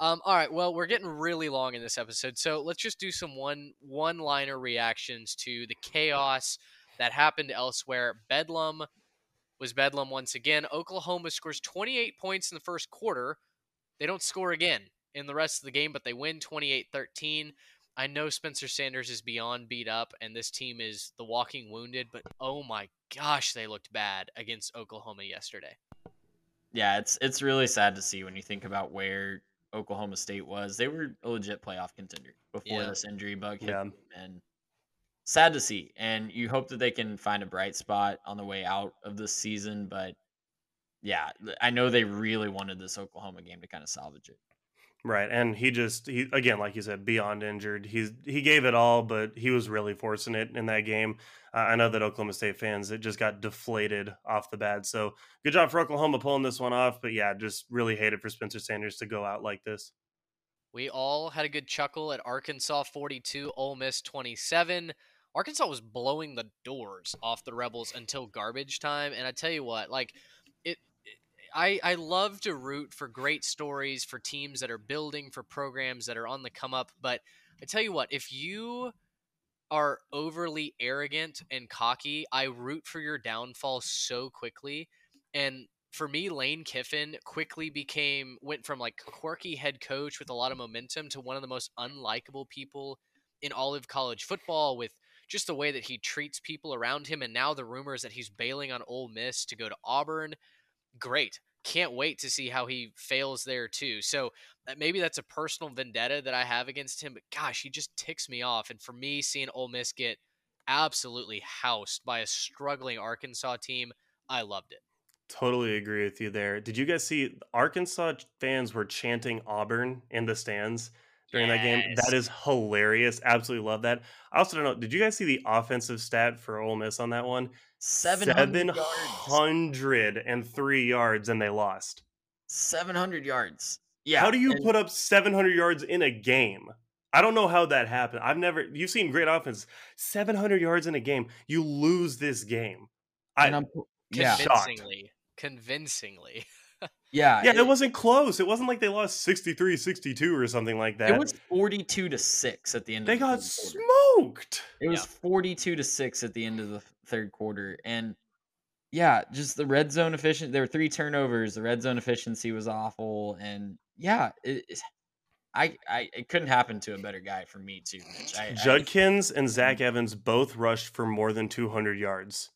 Um, all right, well, we're getting really long in this episode, so let's just do some one one liner reactions to the chaos that happened elsewhere. Bedlam was Bedlam once again. Oklahoma scores 28 points in the first quarter. They don't score again in the rest of the game, but they win 28 13. I know Spencer Sanders is beyond beat up, and this team is the walking wounded, but oh my gosh, they looked bad against Oklahoma yesterday. Yeah, it's it's really sad to see when you think about where Oklahoma State was. They were a legit playoff contender before Yeah. this injury bug hit Yeah. them, and sad to see. And you hope that they can find a bright spot on the way out of this season. But yeah, I know they really wanted this Oklahoma game to kind of salvage it. Right, and he just he again, like you said, beyond injured. He's he gave it all, but he was really forcing it in that game. Uh, I know that Oklahoma State fans it just got deflated off the bat. So good job for Oklahoma pulling this one off. But yeah, just really hated for Spencer Sanders to go out like this. We all had a good chuckle at Arkansas 42, Ole Miss 27. Arkansas was blowing the doors off the Rebels until garbage time, and I tell you what, like I I love to root for great stories for teams that are building for programs that are on the come up, but I tell you what, if you are overly arrogant and cocky, I root for your downfall so quickly. And for me, Lane Kiffin quickly became went from like quirky head coach with a lot of momentum to one of the most unlikable people in all of college football with just the way that he treats people around him and now the rumors that he's bailing on Ole Miss to go to Auburn. Great. Can't wait to see how he fails there too. So uh, maybe that's a personal vendetta that I have against him, but gosh, he just ticks me off. And for me, seeing Ole Miss get absolutely housed by a struggling Arkansas team, I loved it. Totally agree with you there. Did you guys see Arkansas fans were chanting Auburn in the stands? During that game. That Yes. is hilarious. Absolutely love that. I also don't know. Did you guys see the offensive stat for Ole Miss on that one? 700 yards. 703 yards and they lost. 700 yards. Yeah. how do you and- put up 700 yards in a game? I don't know how that happened. I've never. You've seen great offense. 700 yards in a game. You lose this game. I, and I'm- yeah. shocked. Convincingly. Convincingly. (laughs) Yeah. yeah, it, wasn't close. It wasn't like they lost 63 62 or something like that. It was 42 to 6 at the end they of the got third quarter. smoked. It was 42 to 6 at the end of the third quarter. And yeah, just the red zone efficiency. There were three turnovers. The red zone efficiency was awful. And yeah, it, it- I, I it couldn't happen to a better guy for me too, Mitch. I, I- Judkins and Zach Evans both rushed for more than 200 yards.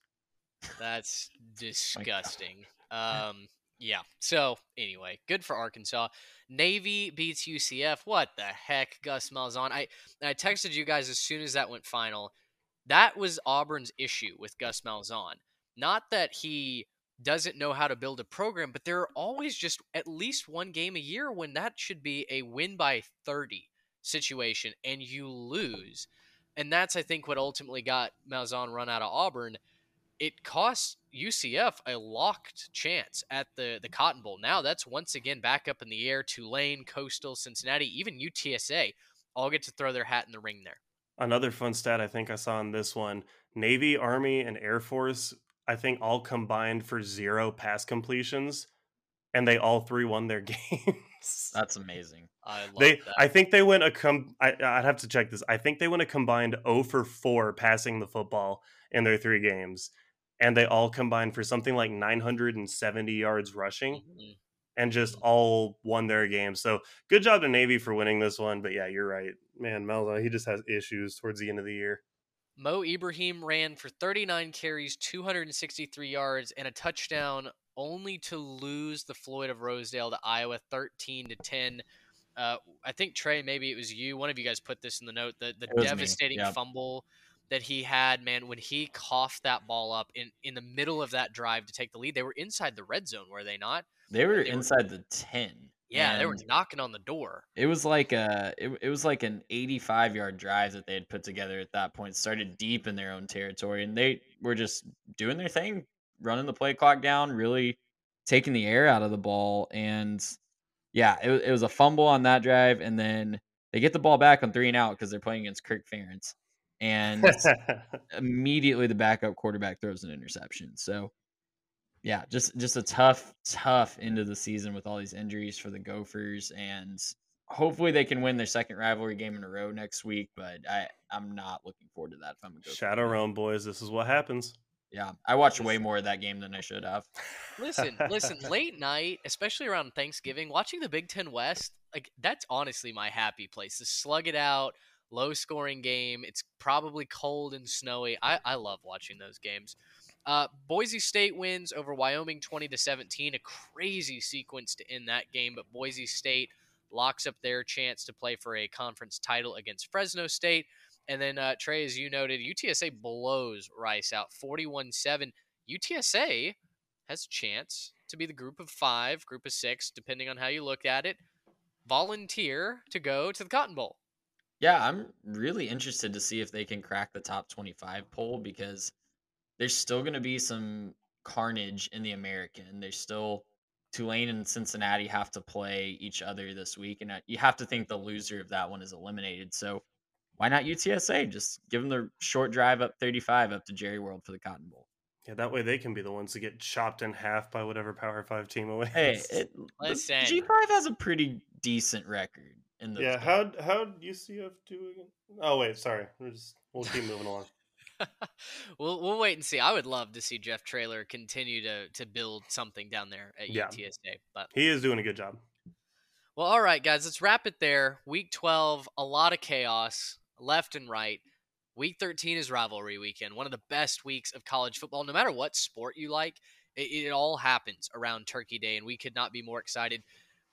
That's (laughs) disgusting. Um, yeah. So anyway, good for Arkansas. Navy beats UCF. What the heck, Gus Malzahn? I I texted you guys as soon as that went final. That was Auburn's issue with Gus Malzahn. Not that he doesn't know how to build a program, but there are always just at least one game a year when that should be a win by 30 situation and you lose. And that's I think what ultimately got Malzahn run out of Auburn it costs UCF a locked chance at the the Cotton Bowl. Now that's once again back up in the air. Tulane, Coastal, Cincinnati, even UTSA all get to throw their hat in the ring there. Another fun stat I think I saw in this one Navy, Army, and Air Force, I think all combined for zero pass completions, and they all three won their (laughs) games. that's amazing. I love they, that. I think they went a com. I, I'd have to check this. I think they went a combined 0 for 4 passing the football in their three games, and they all combined for something like 970 yards rushing, Mhm. and just all won their games. So good job to Navy for winning this one. But yeah, you're right, man. Malzahn, he just has issues towards the end of the year. Mo Ibrahim ran for 39 carries, 263 yards, and a touchdown, only to lose the Floyd of Rosedale to Iowa 13 to 10. Uh, I think Trey, maybe it was you. One of you guys put this in the note. The the It was me, devastating yeah. fumble that he had, man, when he coughed that ball up in in the middle of that drive to take the lead. They were inside the red zone, were they not? They were They were- inside the 10. Yeah, they were knocking on the door. It was like a it, it was like an 85 yard drive that they had put together at that point. Started deep in their own territory, and they were just doing their thing, running the play clock down, really taking the air out of the ball. And yeah, it, it was a fumble on that drive, and then they get the ball back on three and out because they're playing against Kirk Ferentz, and (laughs) immediately the backup quarterback throws an interception. So yeah, just just a tough, tough end of the season with all these injuries for the Gophers, and hopefully they can win their second rivalry game in a row next week. But I I'm not looking forward to that. If I'm a Gopher Shadow fan. Realm boys, this is what happens. Yeah, I watched way more of that game than I should have. Listen, listen, (laughs) late night, especially around Thanksgiving, watching the Big Ten West, like that's honestly my happy place. To slug it out, low scoring game. It's probably cold and snowy. I, I love watching those games. Uh, Boise State wins over Wyoming 20 to 17. A crazy sequence to end that game, but Boise State locks up their chance to play for a conference title against Fresno State. And then, uh, Trey, as you noted, UTSA blows Rice out 41 7. UTSA has a chance to be the group of five, group of six, depending on how you look at it, volunteer to go to the Cotton Bowl. Yeah, I'm really interested to see if they can crack the top 25 poll because there's still going to be some carnage in the American. There's still Tulane and Cincinnati have to play each other this week, and uh, you have to think the loser of that one is eliminated. So why not UTSA? Just give them the short drive up 35 up to Jerry World for the Cotton Bowl. Yeah, that way they can be the ones to get chopped in half by whatever Power Five team away. (laughs) Hey, it, Listen. G5 has a pretty decent record in those. yeah, how how UCF do again? Oh wait, sorry. We're just we'll keep moving along. (laughs) we'll we'll wait and see. I would love to see Jeff Traylor continue to to build something down there at Yeah. UTSA. But He is doing a good job. well, all right, guys, let's wrap it there. Week twelve, a lot of chaos left and right. Week thirteen is rivalry weekend, one of the best weeks of college football. No matter what sport you like, it, it all happens around Turkey Day, and we could not be more excited.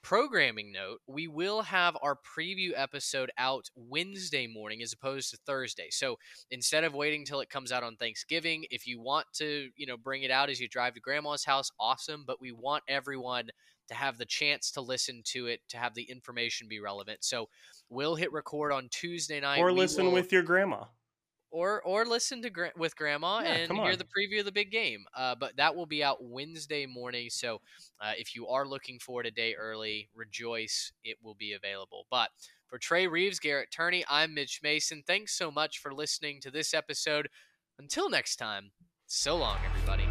Programming note, we will have our preview episode out Wednesday morning as opposed to Thursday. So instead of waiting till it comes out on Thanksgiving, if you want to, you know, bring it out as you drive to grandma's house, awesome. But we want everyone to have the chance to listen to it, to have the information be relevant. So we'll hit record on Tuesday night. or We listen will- with your grandma. Or or listen to gra- with grandma Yeah, and hear the preview of the big game. Uh, but that will be out Wednesday morning. So uh, if you are looking for it a day early, rejoice! It will be available. But for Trey Reeves, Garrett Turney, I'm Mitch Mason. Thanks so much for listening to this episode. Until next time, so long, everybody.